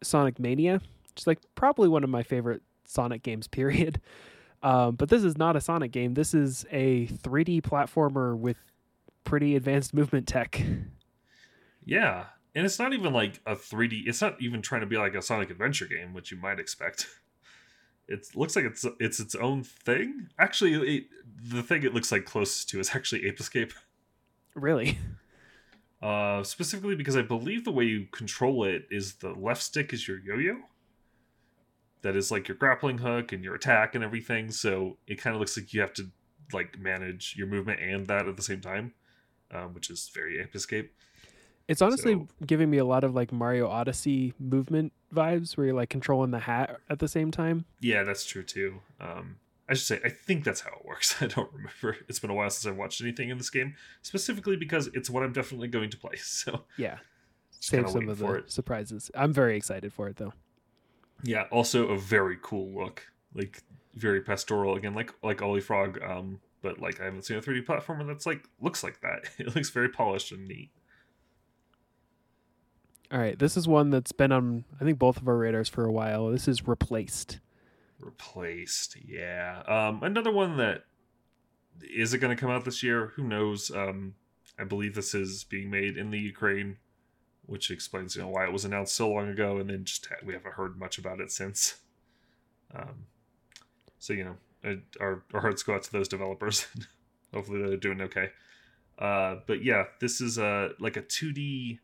Sonic Mania, which is like probably one of my favorite Sonic games. [LAUGHS] Period. Um, but this is not a Sonic game. This is a 3D platformer with pretty advanced movement tech. Yeah, and it's not even like a 3D. It's not even trying to be like a Sonic Adventure game, which you might expect. [LAUGHS] It looks like it's it's its own thing. Actually, it, the thing it looks like closest to is actually Ape Escape. Really? Uh, specifically because I believe the way you control it is the left stick is your yo-yo. That is like your grappling hook and your attack and everything. So it kind of looks like you have to like manage your movement and that at the same time, um, which is very Ape Escape. It's honestly so, giving me a lot of like Mario Odyssey movement vibes, where you're like controlling the hat at the same time. Yeah, that's true too. Um, I should say, I think that's how it works. [LAUGHS] I don't remember. It's been a while since I've watched anything in this game, specifically because it's what I'm definitely going to play. [LAUGHS] So yeah, save some of the it. surprises. I'm very excited for it though. Yeah, also a very cool look, like very pastoral again, like like Ollie Frog. Um, but like I haven't seen a 3D platformer that's like looks like that. [LAUGHS] It looks very polished and neat. All right, this is one that's been on I think both of our radars for a while. This is replaced replaced. Yeah. Um, another one that is it going to come out this year? Who knows? Um, I believe this is being made in the Ukraine, which explains you know why it was announced so long ago, and then just we haven't heard much about it since. Um, so you know, our our hearts go out to those developers. [LAUGHS] Hopefully they're doing okay. Uh, but yeah, this is a like a 2D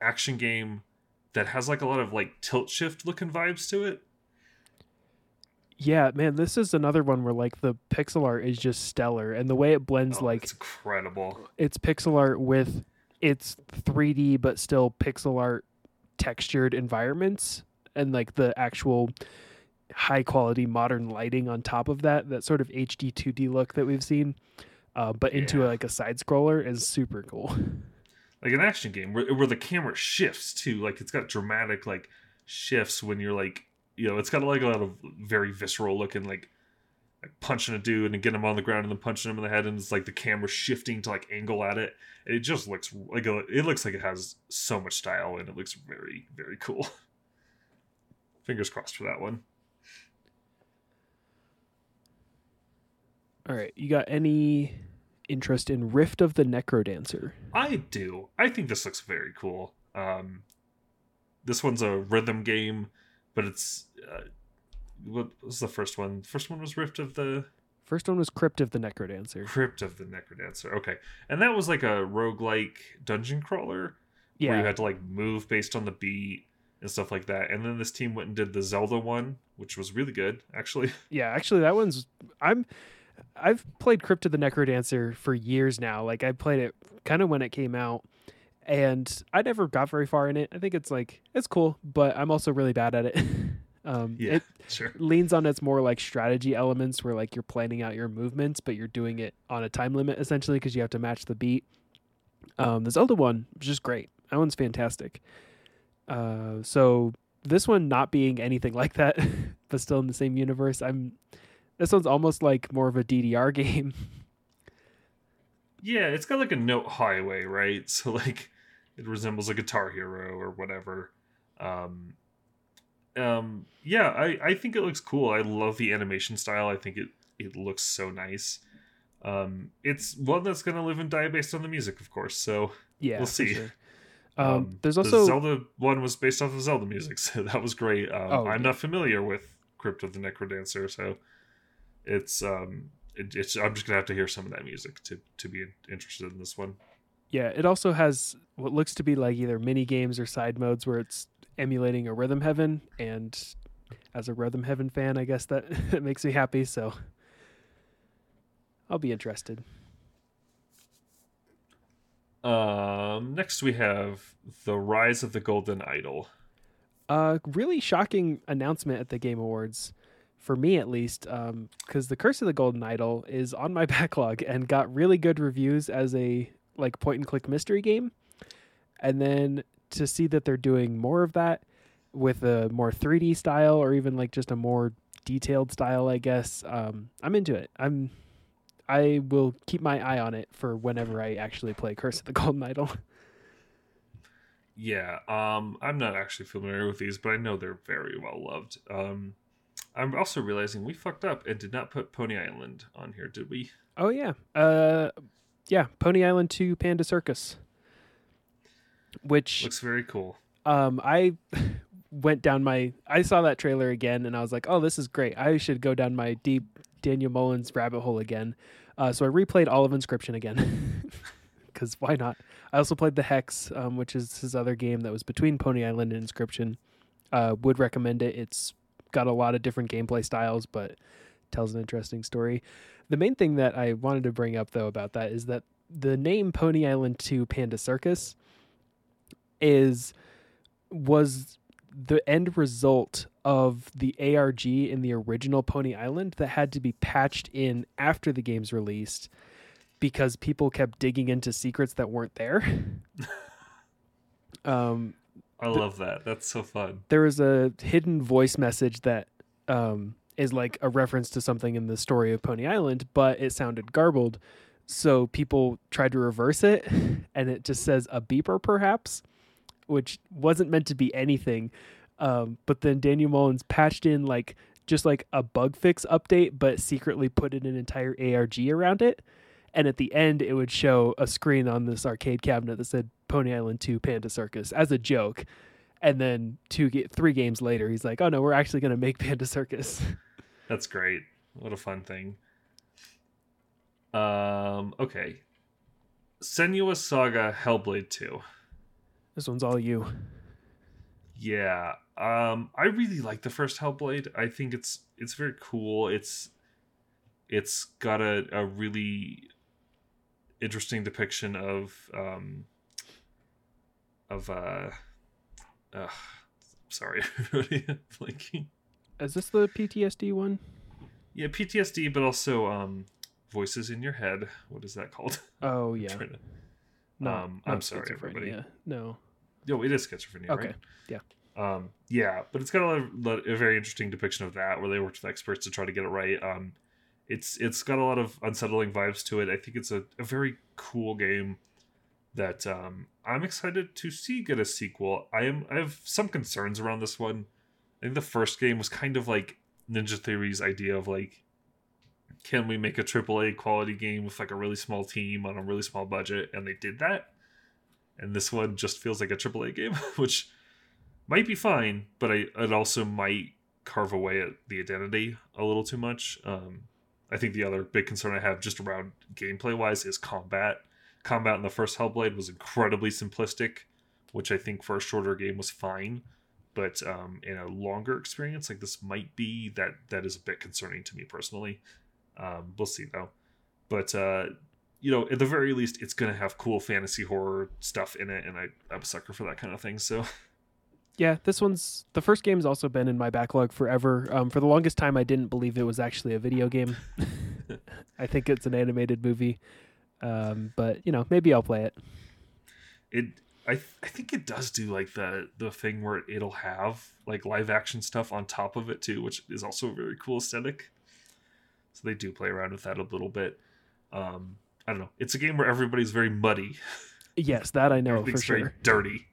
action game that has like a lot of like tilt shift looking vibes to it. Yeah, man, this is another one where like the pixel art is just stellar, and the way it blends Oh, like it's incredible. it's pixel art with it's 3D but still pixel art textured environments and like the actual high quality modern lighting on top of that that sort of HD 2D look that we've seen uh, but into Yeah. a, like a side scroller is super cool. [LAUGHS] Like an action game where where the camera shifts too. Like it's got dramatic like shifts when you're like you know it's got like a lot of very visceral looking like. Like punching a dude and getting him on the ground and then punching him in the head and it's like the camera shifting to like angle at it it just looks like a, it looks like it has so much style and it looks very very cool [LAUGHS] fingers crossed for that one All right, you got any interest in Rift of the Necrodancer? I do. I think this looks very cool. Um, this one's a rhythm game, but it's uh, what was the first one? First one was Rift of the First one was Crypt of the Necrodancer. Crypt of the Necrodancer. Okay, and that was like a roguelike dungeon crawler where you had to like move based on the beat and stuff like that. And then this team went and did the Zelda one, which was really good actually. [LAUGHS] yeah. Actually, that one's I'm I've played Crypt of the Necrodancer for years now. Like I played it kind of when it came out, and I never got very far in it. I think it's like it's cool, but I'm also really bad at it. [LAUGHS] um, Yeah, It [LAUGHS] sure. leans on its more like strategy elements, where like you're planning out your movements, but you're doing it on a time limit essentially because you have to match the beat. Um, the Zelda one was just great. That one's fantastic. Uh, so this one not being anything like that, [LAUGHS] but still in the same universe, I'm. This one's almost like more of a DDR game. Yeah, it's got like a note highway, right? So like it resembles a Guitar Hero or whatever. Um um yeah, I I think it looks cool. I love the animation style. I think it it looks so nice. Um it's one that's going to live and die based on the music, of course. So Yeah, We'll see. sure. Um, there's the also Zelda one was based off of Zelda music, [LAUGHS] so that was great. Um, Oh, I'm yeah. not familiar with Crypt of the Necrodancer, so it's um, it, it's I'm just gonna have to hear some of that music to to be interested in this one. Yeah, it also has what looks to be like either mini games or side modes where it's emulating a Rhythm Heaven, and as a Rhythm Heaven fan, I guess that [LAUGHS] that makes me happy. So I'll be interested. Um, next we have the Rise of the Golden Idol. Uh, really shocking announcement at the Game Awards, for me at least, because the Curse of the Golden Idol is on my [LAUGHS] backlog and got really good reviews as a like point and click mystery game, and then to see that they're doing more of that with a more 3D style or even like just a more detailed style, I guess. Um, I'm into it. I'm. I will keep my eye on it for whenever I actually play Curse of the Golden Idol. [LAUGHS] Yeah, um, I'm not actually familiar with these, but I know they're very well loved. Um, I'm also realizing we fucked up and did not put Pony Island on here, did we? Oh yeah. Uh yeah, Pony Island 2 Panda Circus. Which Looks very cool. um I [LAUGHS] went down my I saw that trailer again and I was like, "Oh, this is great. I should go down my deep Daniel Mullins rabbit hole again." Uh so I replayed all of Inscription again. [LAUGHS] Cuz why not? I also played the Hex, um, which is his other game that was between Pony Island and Inscription. Uh would recommend it. It's got a lot of different gameplay styles, but tells an interesting story. The main thing that I wanted to bring up though about that is that the name Pony Island 2 Panda Circus is was the end result of the ARG in the original Pony Island that had to be patched in after the game's released because people kept digging into secrets that weren't there. [LAUGHS] um I love that. That's so fun. there was a hidden voice message that um, is like a reference to something in the story of Pony Island, but it sounded garbled. So people tried to reverse it, [LAUGHS] and it just says a beeper, perhaps, which wasn't meant to be anything. Um, but then Daniel Mullins patched in like just like a bug fix update, but secretly put in an entire ARG around it. and at the end it would show a screen on this arcade cabinet that said Pony Island 2 Panda Circus as a joke. And then two, three games later, he's like, "Oh no, we're actually going to make Panda Circus." [LAUGHS] That's great. What a fun thing. Um. Okay. Senua Saga Hellblade Two. This one's all you. Yeah. Um. I really like the first Hellblade. I think it's it's very cool. It's it's got a, a really interesting depiction of um of uh uh sorry [LAUGHS] blinking is this the ptsd one? Yeah ptsd but also um voices in your head. What is that called? [LAUGHS] Oh yeah. to, no um, i'm sorry everybody. Yeah, no. No it is schizophrenia okay right? yeah. Um yeah but it's got a, a very interesting depiction of that where they worked with experts to try to get it right. Um it's it's got a lot of unsettling vibes to it. I think it's a, a very cool game that um, I'm excited to see get a sequel. I am I have some concerns around this one. I think the first game was kind of like Ninja Theory's idea of like, can we make a AAA quality game with like a really small team on a really small budget? And they did that. And this one just feels like a AAA game, [LAUGHS] which might be fine, but I it also might carve away at the identity a little too much. Um, I think the other big concern I have just around gameplay wise is combat. Combat in the first Hellblade was incredibly simplistic, which I think for a shorter game was fine. But um, in a longer experience like this might be that that is a bit concerning to me personally. Um, we'll see though. But uh, you know, at the very least, it's gonna have cool fantasy horror stuff in it, and I, I'm a sucker for that kind of thing. So Yeah, this one's the first game's also been in my backlog forever. Um, for the longest time, I didn't believe it was actually a video game. [LAUGHS] I think it's an animated movie, um, but you know, maybe I'll play it. It, I, th- I think it does do like the the thing where it'll have like live action stuff on top of it too, which is also a very cool aesthetic. So they do play around with that a little bit. Um, I don't know. It's a game where everybody's very muddy. Yes, that I know for sure. dirty.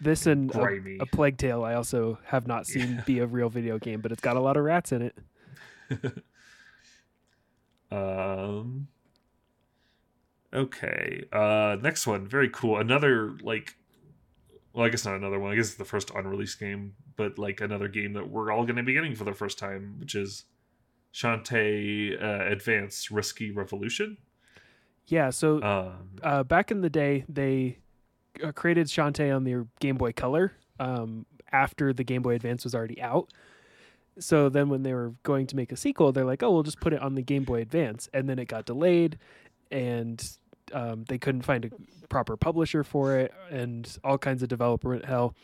This and a, a, Plague Tale I also have not seen yeah. be a real video game, but it's got a lot of rats in it. [LAUGHS] um. Okay. Uh, next one, very cool. Another like, well, I guess not another one. I guess it's the first unreleased game, but like another game that we're all going to be getting for the first time, which is Shantae uh, Advance Risky Revolution. Yeah. So um, uh, back in the day, they uh, created Shantae on the Game Boy Color um, after the Game Boy Advance was already out. So then when they were going to make a sequel, they're like, "Oh, we'll just put it on the Game Boy Advance," and then it got delayed, and um, they couldn't find a proper publisher for it, and all kinds of development hell.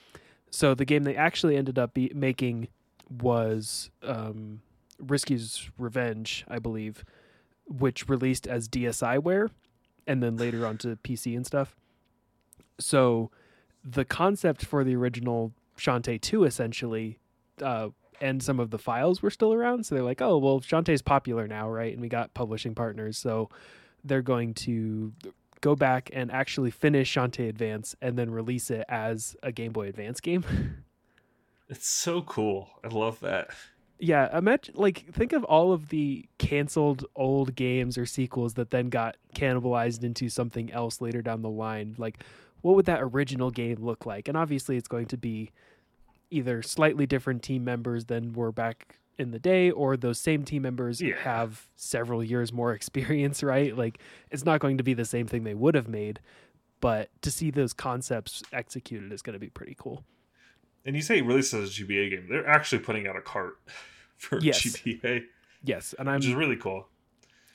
So the game they actually ended up be- making was um, Risky's Revenge, I believe, which released as DSiWare, and then later onto PC and stuff. So the concept for the original Shantae 2 essentially uh, and some of the files were still around. So they're like, oh, well, Shantae's popular now, right? And we got publishing partners. So they're going to go back and actually finish Shantae Advance and then release it as a Game Boy Advance game. [LAUGHS] it's so cool. I love that. Yeah, imagine like think of all of the canceled old games or sequels that then got cannibalized into something else later down the line. Like what would that original game look like? And obviously, it's going to be either slightly different team members than were back in the day, or those same team members yeah. have several years more [LAUGHS] experience, right? Like, it's not going to be the same thing they would have made, but to see those concepts executed is going to be pretty cool. And you say released as a GBA game, they're actually putting out a cart [LAUGHS] for yes. GBA. Yes, and I'm which is really cool.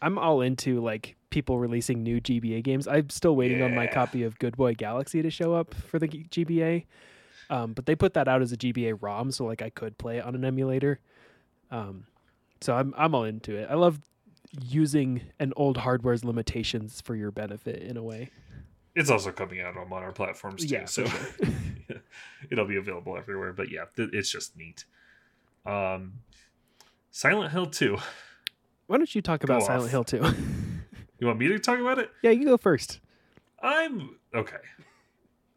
I'm all into like people releasing new GBA games. I'm still waiting yeah. on my copy of Good Boy Galaxy to show up for the GBA. Um, but they put that out as a GBA ROM, so like I could play it on an emulator. Um, so I'm I'm all into it. I love using an old hardware's limitations for your benefit in a way. It's also coming out on modern platforms too, yeah, so sure. [LAUGHS] it'll be available everywhere. But yeah, it's just neat. Um, Silent Hill 2. Why don't you talk about Silent Hill 2? [LAUGHS] you want me to talk about it? Yeah, you go first. I'm okay.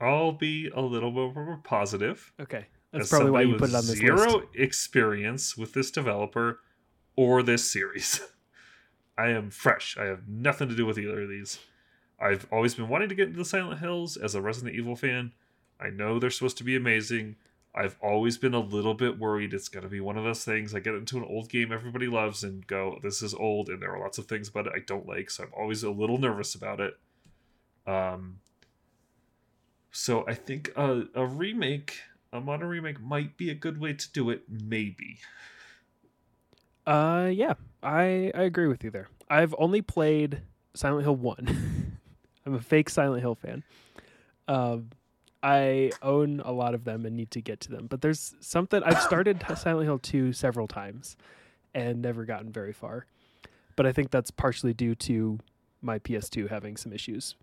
I'll be a little more positive. Okay. That's probably why you put it on this zero list. experience with this developer or this series. [LAUGHS] I am fresh. I have nothing to do with either of these. I've always been wanting to get into the Silent Hills as a Resident Evil fan. I know they're supposed to be amazing. I've always been a little bit worried it's going to be one of those things. I get into an old game everybody loves and go, this is old, and there are lots of things about it I don't like, so I'm always a little nervous about it. Um, so I think a, a remake, a modern remake, might be a good way to do it. Maybe. Uh, yeah, I I agree with you there. I've only played Silent Hill one. [LAUGHS] I'm a fake Silent Hill fan. Um, I own a lot of them and need to get to them, but there's something I've started [COUGHS] Silent Hill two several times and never gotten very far. But I think that's partially due to my PS2 having some issues.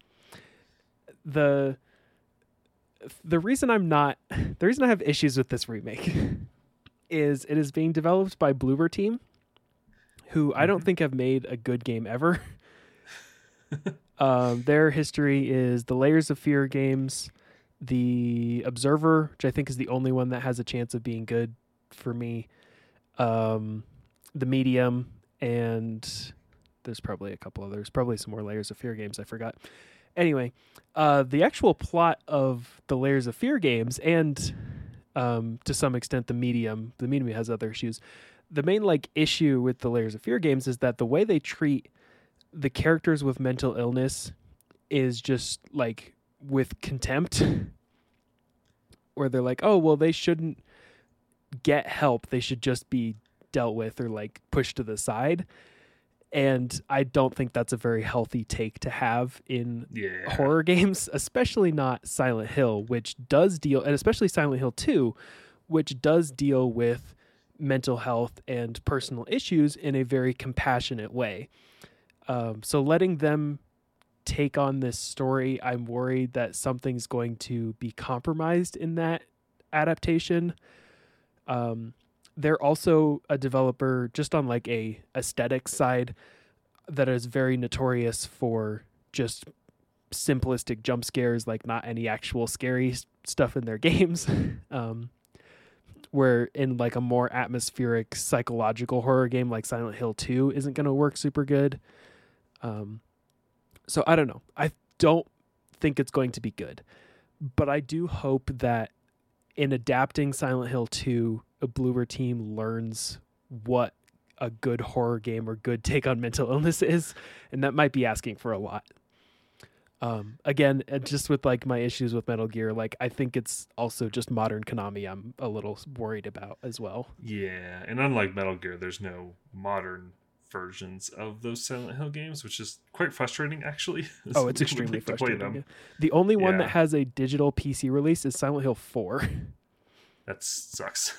The the reason I'm not [LAUGHS] the reason I have issues with this remake [LAUGHS] is it is being developed by Bloober Team, who I don't Mhm. think have made a good game ever. [LAUGHS] um, their history is the Layers of Fear games, the Observer, which I think is the only one that has a chance of being good for me, um, the Medium, and there's probably a couple others, probably some more Layers of Fear games I forgot. Anyway, uh, the actual plot of the Layers of Fear games and um, to some extent the medium the medium has other issues. The main like issue with the layers of fear games is that the way they treat the characters with mental illness is just like with contempt [LAUGHS] where they're like oh well they shouldn't get help. They should just be dealt with or like pushed to the side and i don't think that's a very healthy take to have in Yeah. horror games, especially not Silent Hill, which does deal, and especially Silent Hill 2, which does deal with mental health and personal issues in a very compassionate way. Um, so letting them take on this story, I'm worried that something's going to be compromised in that adaptation. Um, they're also a developer just on like a aesthetic side that is very notorious for just simplistic jump scares, like not any actual scary stuff in their [LAUGHS] games. um, where in like a more atmospheric psychological horror game like Silent Hill 2 isn't going to work super good. Um, so I don't know. I don't think it's going to be good, but I do hope that in adapting Silent Hill 2, a Bloober team learns what a good horror game or good take on mental [LAUGHS] illness is, and that might be asking for a lot. Um, again, uh, just with like my issues with Metal Gear, like I think it's also just modern Konami. I'm a little worried about as well. Yeah, and unlike Metal Gear, there's no modern versions of those Silent Hill games, which is quite frustrating actually. [LAUGHS] Oh, it's extremely like to play frustrating. yeah. The only one Yeah. that has a digital PC release is Silent Hill 4. [LAUGHS] That sucks.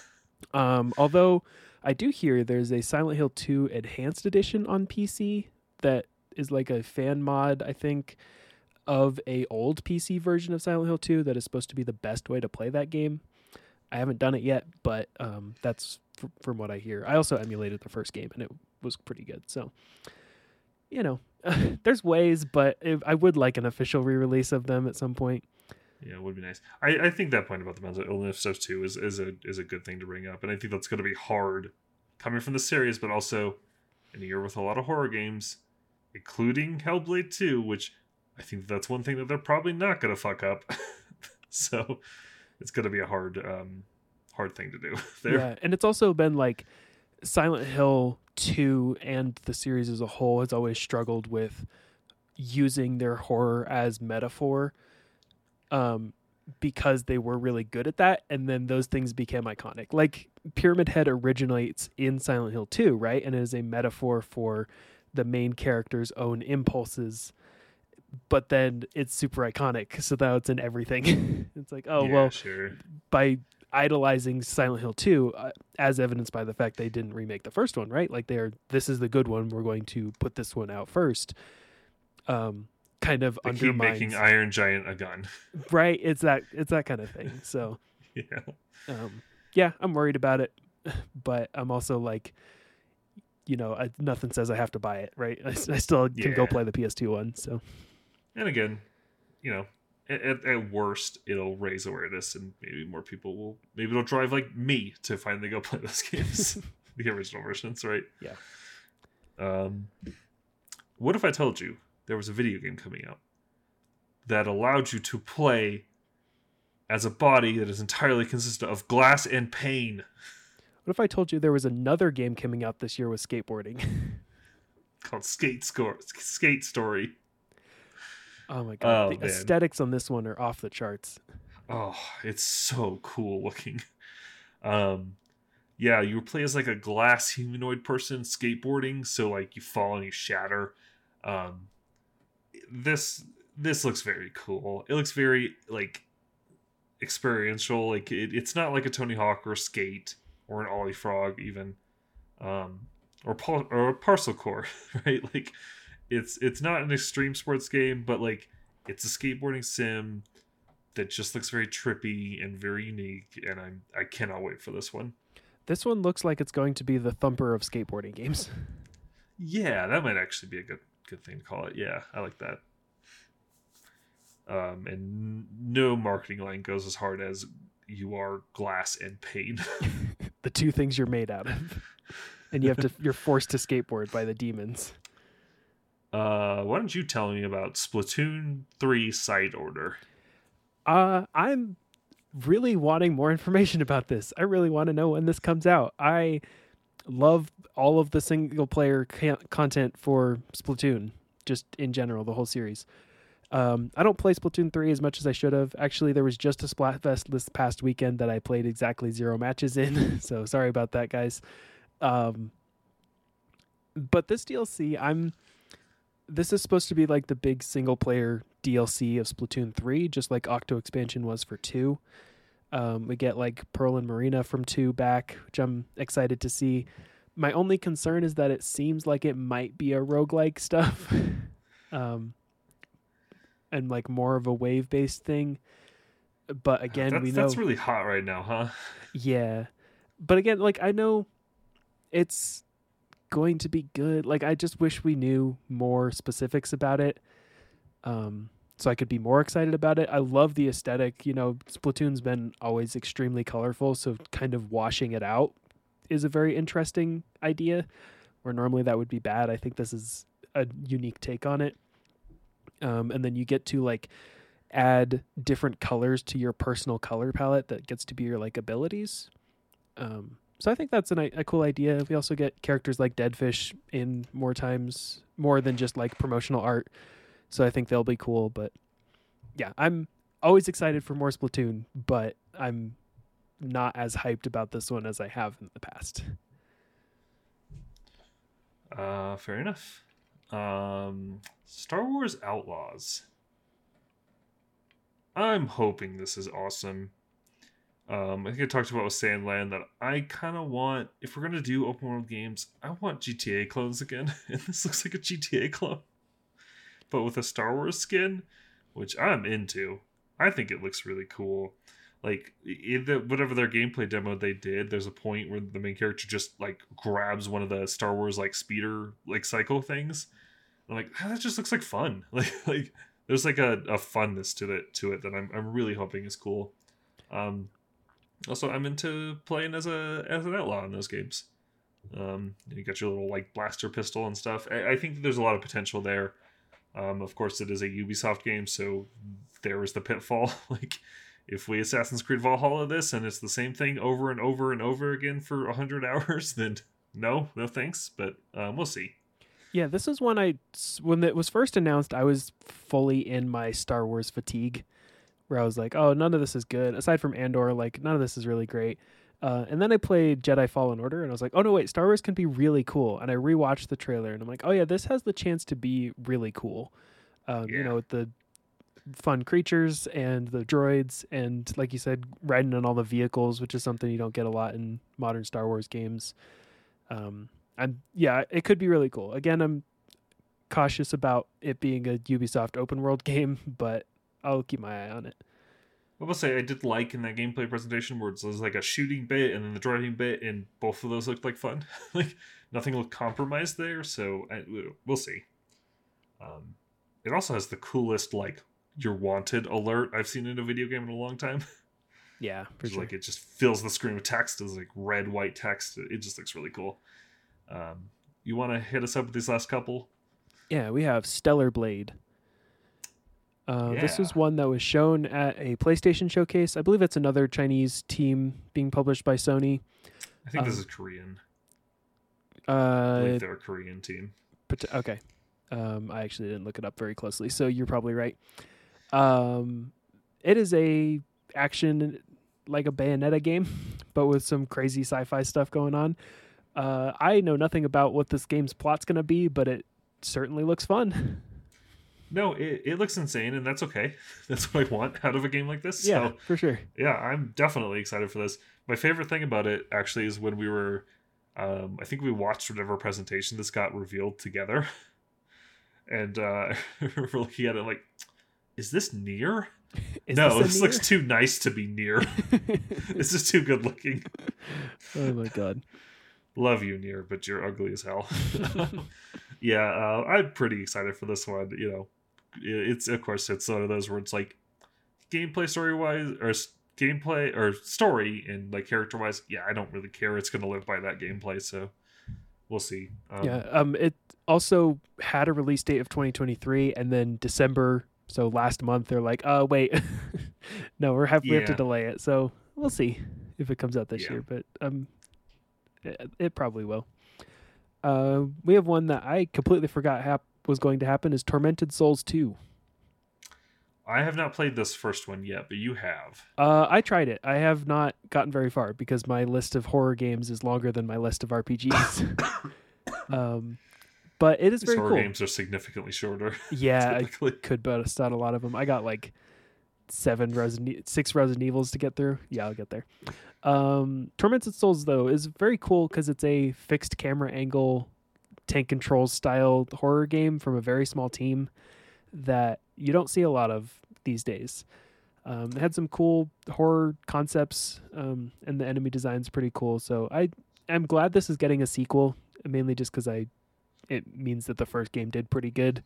Um, although I do hear there's a Silent Hill 2 Enhanced Edition on PC that is like a fan mod, I think, of a old PC version of Silent Hill 2 that is supposed to be the best way to play that game. I haven't done it yet, but um, that's f- from what I hear. I also emulated the first game and it was pretty good. So, you know, [LAUGHS] there's ways, but if, I would like an official re-release of them at some point. Yeah, it would be nice. I, I think that point about the mental illness stuff too is, is a is a good thing to bring up, and I think that's going to be hard coming from the series, but also in a year with a lot of horror games, including Hellblade 2, which I think that's one thing that they're probably not going to fuck up. [LAUGHS] so it's going to be a hard um hard thing to do [LAUGHS] there. Yeah, and it's also been like Silent Hill 2 and the series as a whole has always struggled with using their horror as metaphor um because they were really good at that and then those things became iconic. Like Pyramid Head originates in Silent Hill 2, right? And is a metaphor for the main character's own impulses. But then it's super iconic, so now it's in everything. [LAUGHS] it's like, oh Yeah, well, sure. by idolizing Silent Hill 2 uh, as evidenced by the fact they didn't remake the first one, right? Like they're this is the good one, we're going to put this one out first. Um kind of They keep undermines making Iron Giant a gun. right it's that it's that kind of thing. So [LAUGHS] yeah. um yeah, I'm worried about it, [SIGHS] but I'm also like you know, I, nothing says I have to buy it, right? [LAUGHS] I still can go play the PS2 one, so And again, you know, at, at, at worst, it'll raise awareness, and maybe more people will. Maybe it'll drive like me to finally go [LAUGHS] play those games, the original versions, right? Yeah. Um, what if I told you there was a video game coming out that allowed you to play as a body that is entirely consistent of glass and pain? What if I told you there was another game coming out this year with skateboarding? [LAUGHS] called Skate Score Skate Story. Oh my god, oh, the man. aesthetics on this one are off the charts. Oh, it's so cool looking. Um yeah, you play as like a glass humanoid person skateboarding, so like you fall and you shatter. Um this this looks very cool. It looks very like experiential. Like it, it's not like a Tony Hawk or Skate or an Ollie Frog even. Um or or Parcel Core, [LAUGHS] right? Like it's it's not an extreme sports game, but like it's a skateboarding sim that just looks very trippy and very unique, and I'm I cannot wait for this one. This one looks like it's going to be the thumper of skateboarding games. [LAUGHS] Yeah, that might actually be a good good thing to call it. Yeah, I like that. Um, and no marketing line goes as hard as you are glass and pain. [LAUGHS] the two things you're made out of and you have to you're forced to skateboard by the demons. Uh, why don't you tell me about Splatoon three side order? Uh, I'm really wanting more information about this. I really want to know when this comes out. I love all of the single player ca- content for Splatoon, just in general, the whole series. Um, I don't play Splatoon 3 as much as I should have. Actually, there was just a Splatfest this past weekend that I played exactly zero matches in. [LAUGHS] so sorry about that, guys. Um, but this DLC, I'm. This is supposed to be like the big single player DLC of Splatoon 3, just like Octo expansion was for 2. Um, we get like Pearl and Marina from 2 back, which I'm excited to see. My only concern is that it seems like it might be a roguelike stuff. [LAUGHS] um, and like more of a wave based thing. But again, that's, we know that's really hot right now, huh? [LAUGHS] Yeah. But again, like I know it's going to be good. Like I just wish we knew more specifics about it. Um so I could be more excited about it. I love the aesthetic. You know, Splatoon's been always extremely colorful, so kind of washing it out is a very interesting idea. Where normally that would be bad. I think this is a unique take on it. Um, and then you get to like add different colors to your personal color palette that gets to be your like abilities. Um, so I think that's an, a cool idea. We also get characters like Dedf1sh in more times, more than just like promotional art. So I think they'll be cool. But yeah, I'm always excited for more Splatoon, but I'm not as hyped about this one as I have in the past. Uh, fair enough. Um, Star Wars Outlaws. I'm hoping this is awesome. Um, I think I talked about with Sand Land that I kind of want, if we're gonna do open world games, I want GTA clones again, [LAUGHS] and this looks like a GTA clone, but with a Star Wars skin, which I'm into. I think it looks really cool. Like the, whatever their gameplay demo they did, there's a point where the main character just like grabs one of the Star Wars like speeder like cycle things. I'm like, ah, that just looks like fun. [LAUGHS] Like like there's like a, a funness to it to it that I'm I'm really hoping is cool. Um, also, I'm into playing as a as an outlaw in those games. Um, you got your little like blaster pistol and stuff. I, I think there's a lot of potential there. Um, of course, it is a Ubisoft game, so there is the pitfall. [LAUGHS] like, if we Assassin's Creed Valhalla this and it's the same thing over and over and over again for hundred [LAUGHS] hours, then no, no thanks. But um, we'll see. Yeah, this is when I when it was first announced, I was fully in my Star Wars fatigue where I was like, oh, none of this is good. Aside from Andor, like none of this is really great. Uh, and then I played Jedi Fallen Order, and I was like, oh no, wait, Star Wars can be really cool. And I rewatched the trailer, and I'm like, oh yeah, this has the chance to be really cool. Um, yeah. You know, with the fun creatures and the droids, and like you said, riding on all the vehicles, which is something you don't get a lot in modern Star Wars games. Um, and yeah, it could be really cool. Again, I'm cautious about it being a Ubisoft open world [LAUGHS] game, but I'll keep my eye on it. I will say I did like in that gameplay presentation where it was like a shooting bit and then the driving bit, and both of those looked like fun. [LAUGHS] like nothing looked compromised there, so I, we'll see. Um, it also has the coolest like "you're wanted" alert I've seen in a video game in a long time. [LAUGHS] Yeah, for sure. Like it just fills the screen with text as like red white text. It just looks really cool. Um, you want to hit us up with these last couple? Yeah, we have Stellar Blade. Uh, This was Yeah. one that was shown at a PlayStation showcase. I believe it's another Chinese team being published by Sony. I think this Um, is Korean. I Uh, believe they're a Korean team. Pot- okay. Um, I actually didn't look it up very closely, so you're probably right. Um, it is a action like a Bayonetta game, [LAUGHS] but with some crazy sci-fi stuff going on. Uh, I know nothing about what this game's plot's gonna be, but it certainly looks fun. [LAUGHS] No, it, it looks insane, and that's okay. [LAUGHS] That's what I want out of a game like this. yeah, So, for sure. yeah, I'm definitely excited for this. My favorite thing about it actually is when we were, um, I think we watched whatever presentation this got revealed together, [LAUGHS] and uh, [LAUGHS] we're looking at it like, is this NieR? Is no, this this looks too nice to be NieR. this is too good looking. oh my god. Love you, NieR, but you're ugly as hell. yeah, uh, I'm pretty excited for this one. You know, it's of course it's one of those where it's like gameplay story wise or gameplay or story and like character wise. Yeah, I don't really care. It's gonna live by that gameplay, so we'll see. Um, yeah. Um, it also had a release date of 2023, and then December. So last month they're like, "Uh, wait, [LAUGHS] no, we're have we have to delay it." So we'll see if it comes out this Yeah. year, but um, it, it probably will. Uh, we have one that I completely forgot hap- was going to happen is Tormented Souls 2. I have not played this first one yet, but you have. Uh, I tried it. I have not gotten very far because my list of horror games is longer than my list of RPGs. [COUGHS] um, but it is These very horror cool. games are significantly shorter. [LAUGHS] Yeah, I could bust out a lot of them. I got like seven Resident, six Resident Evils to get through. Yeah, I'll get there. Um, Tormented Souls though is very cool because it's a fixed camera angle, tank controls style horror game from a very small team that you don't see a lot of these days. Um, it had some cool horror concepts, um, and the enemy design's pretty cool. So I am glad this is getting a sequel, mainly just because I it means that the first game did pretty good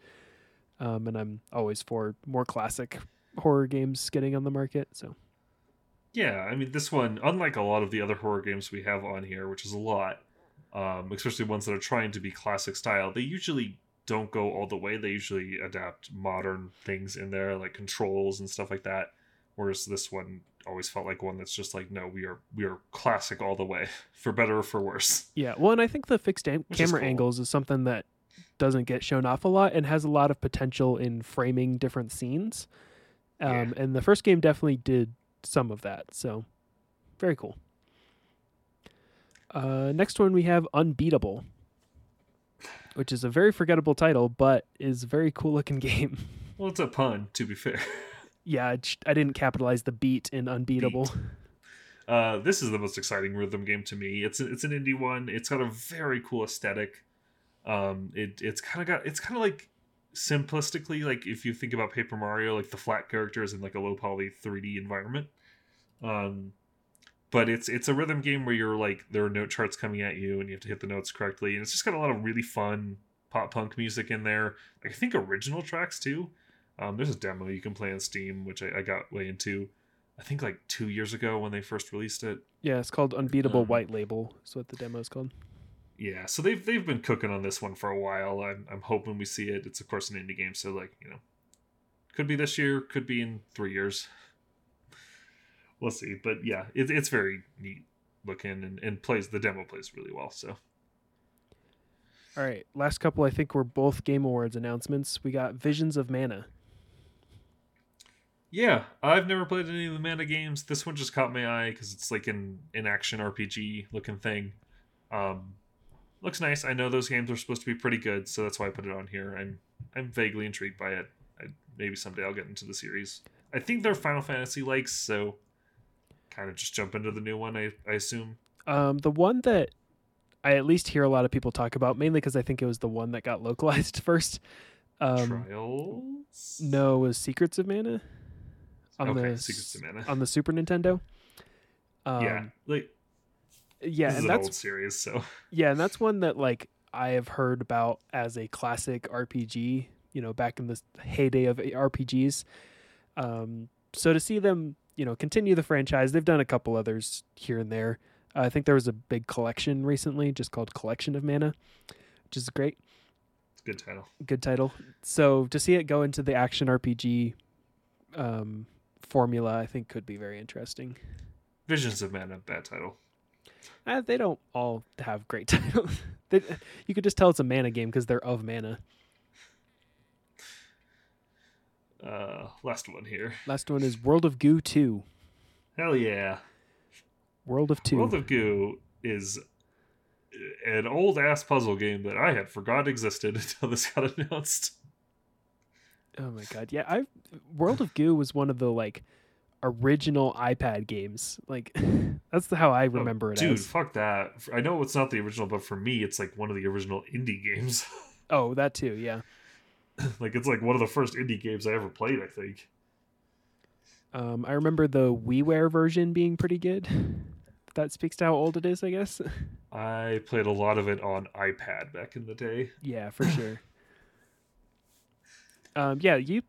um, and I'm always for more classic horror games getting on the market. So Yeah, I mean, this one, unlike a lot of the other horror games we have on here, which is a lot, um, especially ones that are trying to be classic style, they usually don't go all the way. They usually adapt modern things in there, like controls and stuff like that. Whereas this one always felt like one that's just like, no, we are we are classic all the way, [LAUGHS] for better or for worse. yeah, well, and I think the fixed an- Which is camera cool. angles is something that doesn't get shown off a lot and has a lot of potential in framing different scenes. Um, Yeah. And the first game definitely did some of that. So very cool. Uh, next one we have Unbeatable, which is a very forgettable title, but is a very cool looking [LAUGHS] game. Well, it's a pun, to be fair. yeah, I didn't capitalize the beat in Unbeatable. Uh, this is the most exciting rhythm game to me. It's a, it's an indie one. It's got a very cool aesthetic. Um, it it's kind of got it's kind of like simplistically like if you think about Paper Mario, like the flat characters in like a low poly 3D environment. Um, but it's it's a rhythm game where you're like there are note charts coming at you and you have to hit the notes correctly, and it's just got a lot of really fun pop punk music in there. Like I think original tracks too. Um, there's a demo you can play on Steam, which I, I got way into. I think like two years ago when they first released it. Yeah, it's called Unbeatable Um, White Label. Is what the demo is called. Yeah, so they've they've been cooking on this one for a while. I'm I'm hoping we see it. It's of course an indie game, so like you know, could be this year, could be in three years. We'll see, but yeah, it, it's very neat looking and, and plays the demo plays really well. So All right, last couple I think were both Game Awards announcements. We got Visions of Mana. yeah, I've never played any of the Mana games. This one just caught my eye because it's like an an action RPG looking thing. Um, looks nice. I know those games are supposed to be pretty good, so that's why I put it on here. I'm I'm vaguely intrigued by it. I, maybe someday I'll get into the series. I think they're Final Fantasy likes, so kind of just jump into the new one. I, I assume. Um, the one that I at least hear a lot of people talk about, mainly because I think it was the one that got [LAUGHS] localized first. Um, Trials. no, was Secrets of Mana on okay, the Secrets of Mana. on the Super Nintendo. Um, yeah, like yeah, and an that's old series, so [LAUGHS] Yeah, and that's one that like I have heard about as a classic RPG, you know, back in the heyday of RPGs. Um, so to see them, you know, continue the franchise, they've done a couple others here and there. I think there was a big collection recently, just called Collection of Mana, which is great. It's a good title. Good title. So to see it go into the action RPG um, formula, I think could be very interesting. Visions of Mana, bad title. Uh, they don't all have great [LAUGHS] titles. they, you could just tell it's a mana game because they're of mana. Uh, last one here. Last one is World of Goo 2. Hell yeah. World of 2. World of Goo is an old ass puzzle game that I had forgot existed [LAUGHS] until this got announced. Oh my god. Yeah, I World of Goo was one of the like original iPad games. Like [LAUGHS] that's how I remember oh, it dude, as. fuck that. I know it's not the original, but for me it's like one of the original indie games. [LAUGHS] Oh, that too, yeah. [LAUGHS] like it's like one of the first indie games I ever played, I think. Um, I remember the WiiWare version being pretty good. That speaks to how old it is, I guess. I played a lot of it on iPad back in the day. Yeah, for sure. [LAUGHS] um, yeah, you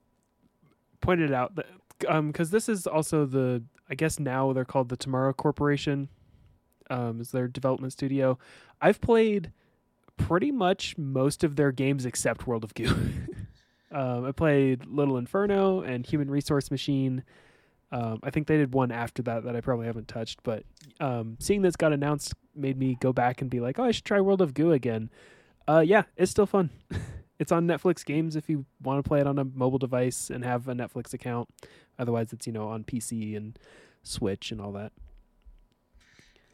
pointed out that um, because this is also the I guess now they're called the Tomorrow Corporation. Um, is their development studio. I've played pretty much most of their games except World of Goo. [LAUGHS] um, I played Little Inferno and Human Resource Machine. Um, I think they did one after that that I probably haven't touched, but um, seeing this got announced made me go back and be like, oh, I should try World of Goo again. Uh, yeah, it's still fun. [LAUGHS] it's on Netflix Games if you want to play it on a mobile device and have a Netflix account. Otherwise, it's you know on PC and Switch and all that.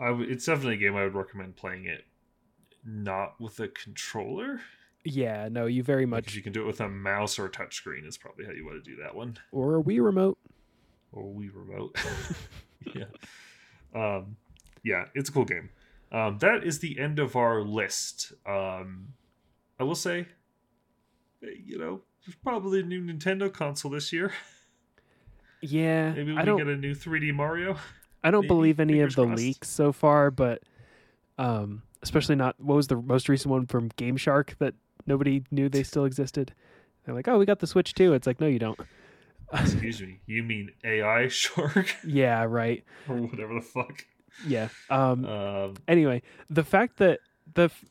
It's definitely a game I would recommend playing it not with a controller. Yeah, no, you very much if you can do it with a mouse or a touchscreen, is probably how you want to do that one. or a Wii remote. Or a Wii Remote. [LAUGHS] [LAUGHS] yeah. Um, yeah, it's a cool game. Um, that is the end of our list. Um, I will say, eh, you know, there's probably a new Nintendo console this year. [LAUGHS] Yeah, Maybe we I don't. get a new 3D Mario. I don't maybe, believe any of the crossed. leaks so far, but um, especially not. What was the most recent one from GameShark that nobody knew they still existed? They're like, oh, we got the Switch too. It's like, no, you don't. [LAUGHS] Excuse me. You mean AI Shark [LAUGHS] yeah, right. or whatever the fuck? Yeah. Um, Um, anyway, the fact that the f-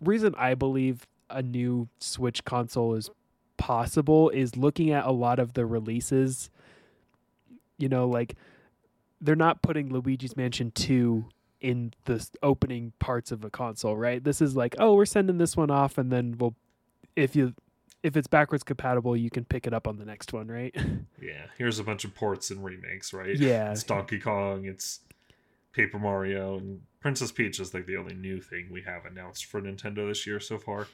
reason I believe a new Switch console is possible is looking at a lot of the releases. You know, like they're not putting Luigi's Mansion 2 in the opening parts of a console, right? This is like, oh, we're sending this one off and then we'll if you if it's backwards compatible, you can pick it up on the next one, right? [LAUGHS] yeah, here's a bunch of ports and remakes, right? Yeah. It's Donkey Kong, it's Paper Mario, and Princess Peach is like the only new thing we have announced for Nintendo this year so far.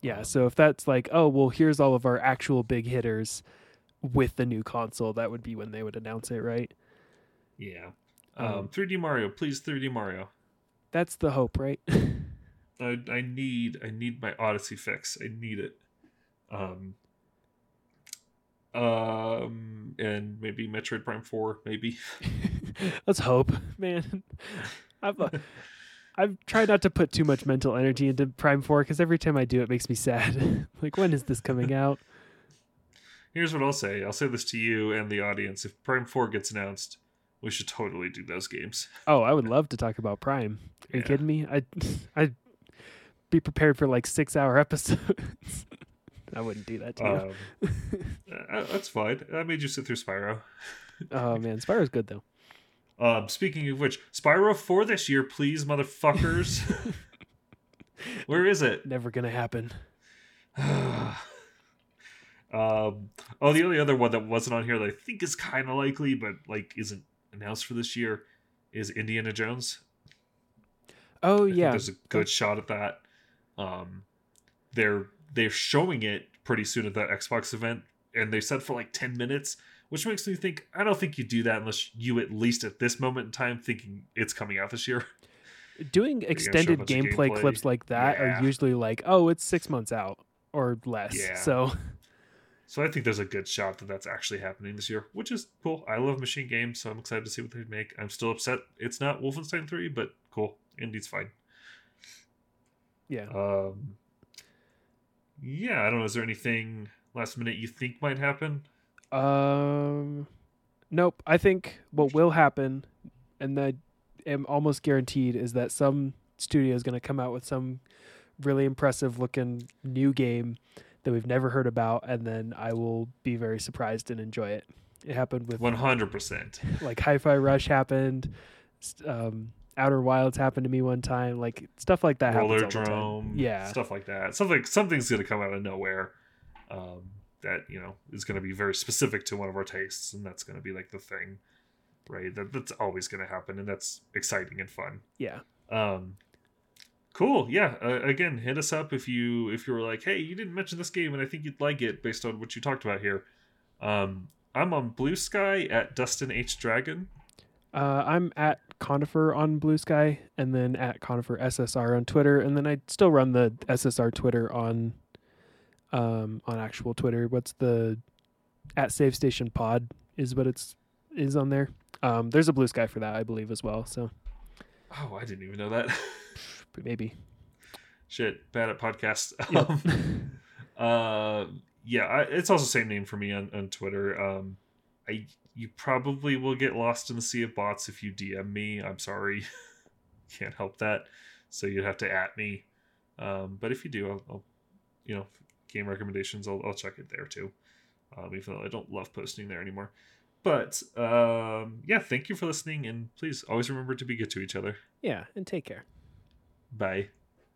Yeah, Um, so if that's like, oh, well, here's all of our actual big hitters with the new console, that would be when they would announce it, right? Yeah. Um, Um, 3D Mario, please 3D Mario. That's the hope, right? [LAUGHS] I, I need I need my Odyssey fix. I need it. Um um and maybe Metroid Prime 4 maybe. [LAUGHS] Let's hope, man. [LAUGHS] I've uh, I've tried not to put too much mental energy into Prime Four because every time I do, it makes me sad. like, when is this coming out? Here's what I'll say. I'll say this to you and the audience. If Prime 4 gets announced, we should totally do those games. [LAUGHS] Oh, I would love to talk about Prime. Are you Yeah. kidding me? I I'd be prepared for like six hour [LAUGHS] episodes. I wouldn't do that to you. Um, uh, that's fine. I made you sit through Spyro. [LAUGHS] oh man, Spyro's good though. Um, speaking of which, Spyro 4 this year, please, motherfuckers. Where is it? Never gonna happen. [SIGHS] um, oh, the only other one that wasn't on here that I think is kind of likely, but like isn't announced for this year, is Indiana Jones. Oh I yeah, there's a good shot at that. Um, they're they're showing it pretty soon at that Xbox event, and they said for like ten minutes, which makes me think I don't think you do that unless you at least at this moment in time thinking it's coming out this year. [LAUGHS] doing extended gameplay, gameplay. clips like that Yeah. are usually like, oh, it's six months out or less. Yeah. So [LAUGHS] So I think there's a good shot that that's actually happening this year, which is cool. I love MachineGames, so I'm excited to see what they make. I'm still upset it's not Wolfenstein 3, but cool. Indy's fine. yeah, Um, yeah, I don't know. Is there anything last minute you think might happen? um, nope. I think what will happen, and I am almost guaranteed, is that some studio is going to come out with some really impressive looking new game that we've never heard about, and then I will be very surprised and enjoy it. It happened with One hundred percent. [LAUGHS] like Hi-Fi Rush happened, um, Outer Wilds happened to me one time. Like stuff like that Rollerdrome. Yeah. Stuff like that. Something something's gonna come out of nowhere. Um, that you know is going to be very specific to one of our tastes, and that's going to be like the thing, right? That that's always going to happen, and that's exciting and fun. Yeah. Um, cool. Yeah. Uh, again, hit us up if you if you were like, hey, you didn't mention this game, and I think you'd like it based on what you talked about here. Um, I'm on Bluesky at Dustin H Dragon. Uh, I'm at Conifer on Bluesky, and then at Conifer SSR on Twitter, and then I still run the SSR Twitter on, um, on actual Twitter. What's the at Save Station Pod is what it's is on there. Um, there's a Bluesky for that, I believe, as well. So Oh, I didn't even know that. [LAUGHS] maybe. Shit, bad at podcast. Yep. Um, [LAUGHS] uh, yeah, I, it's also same name for me on, on Twitter. Um, I you probably will get lost in the sea of bots if you DM me. I'm sorry, [LAUGHS] can't help that. So you'd have to at me. Um, but if you do, I'll, I'll you know game recommendations. I'll, I'll check it there too. Um, even though I don't love posting there anymore. But um, yeah, thank you for listening, and please always remember to be good to each other. yeah, and take care. Bye.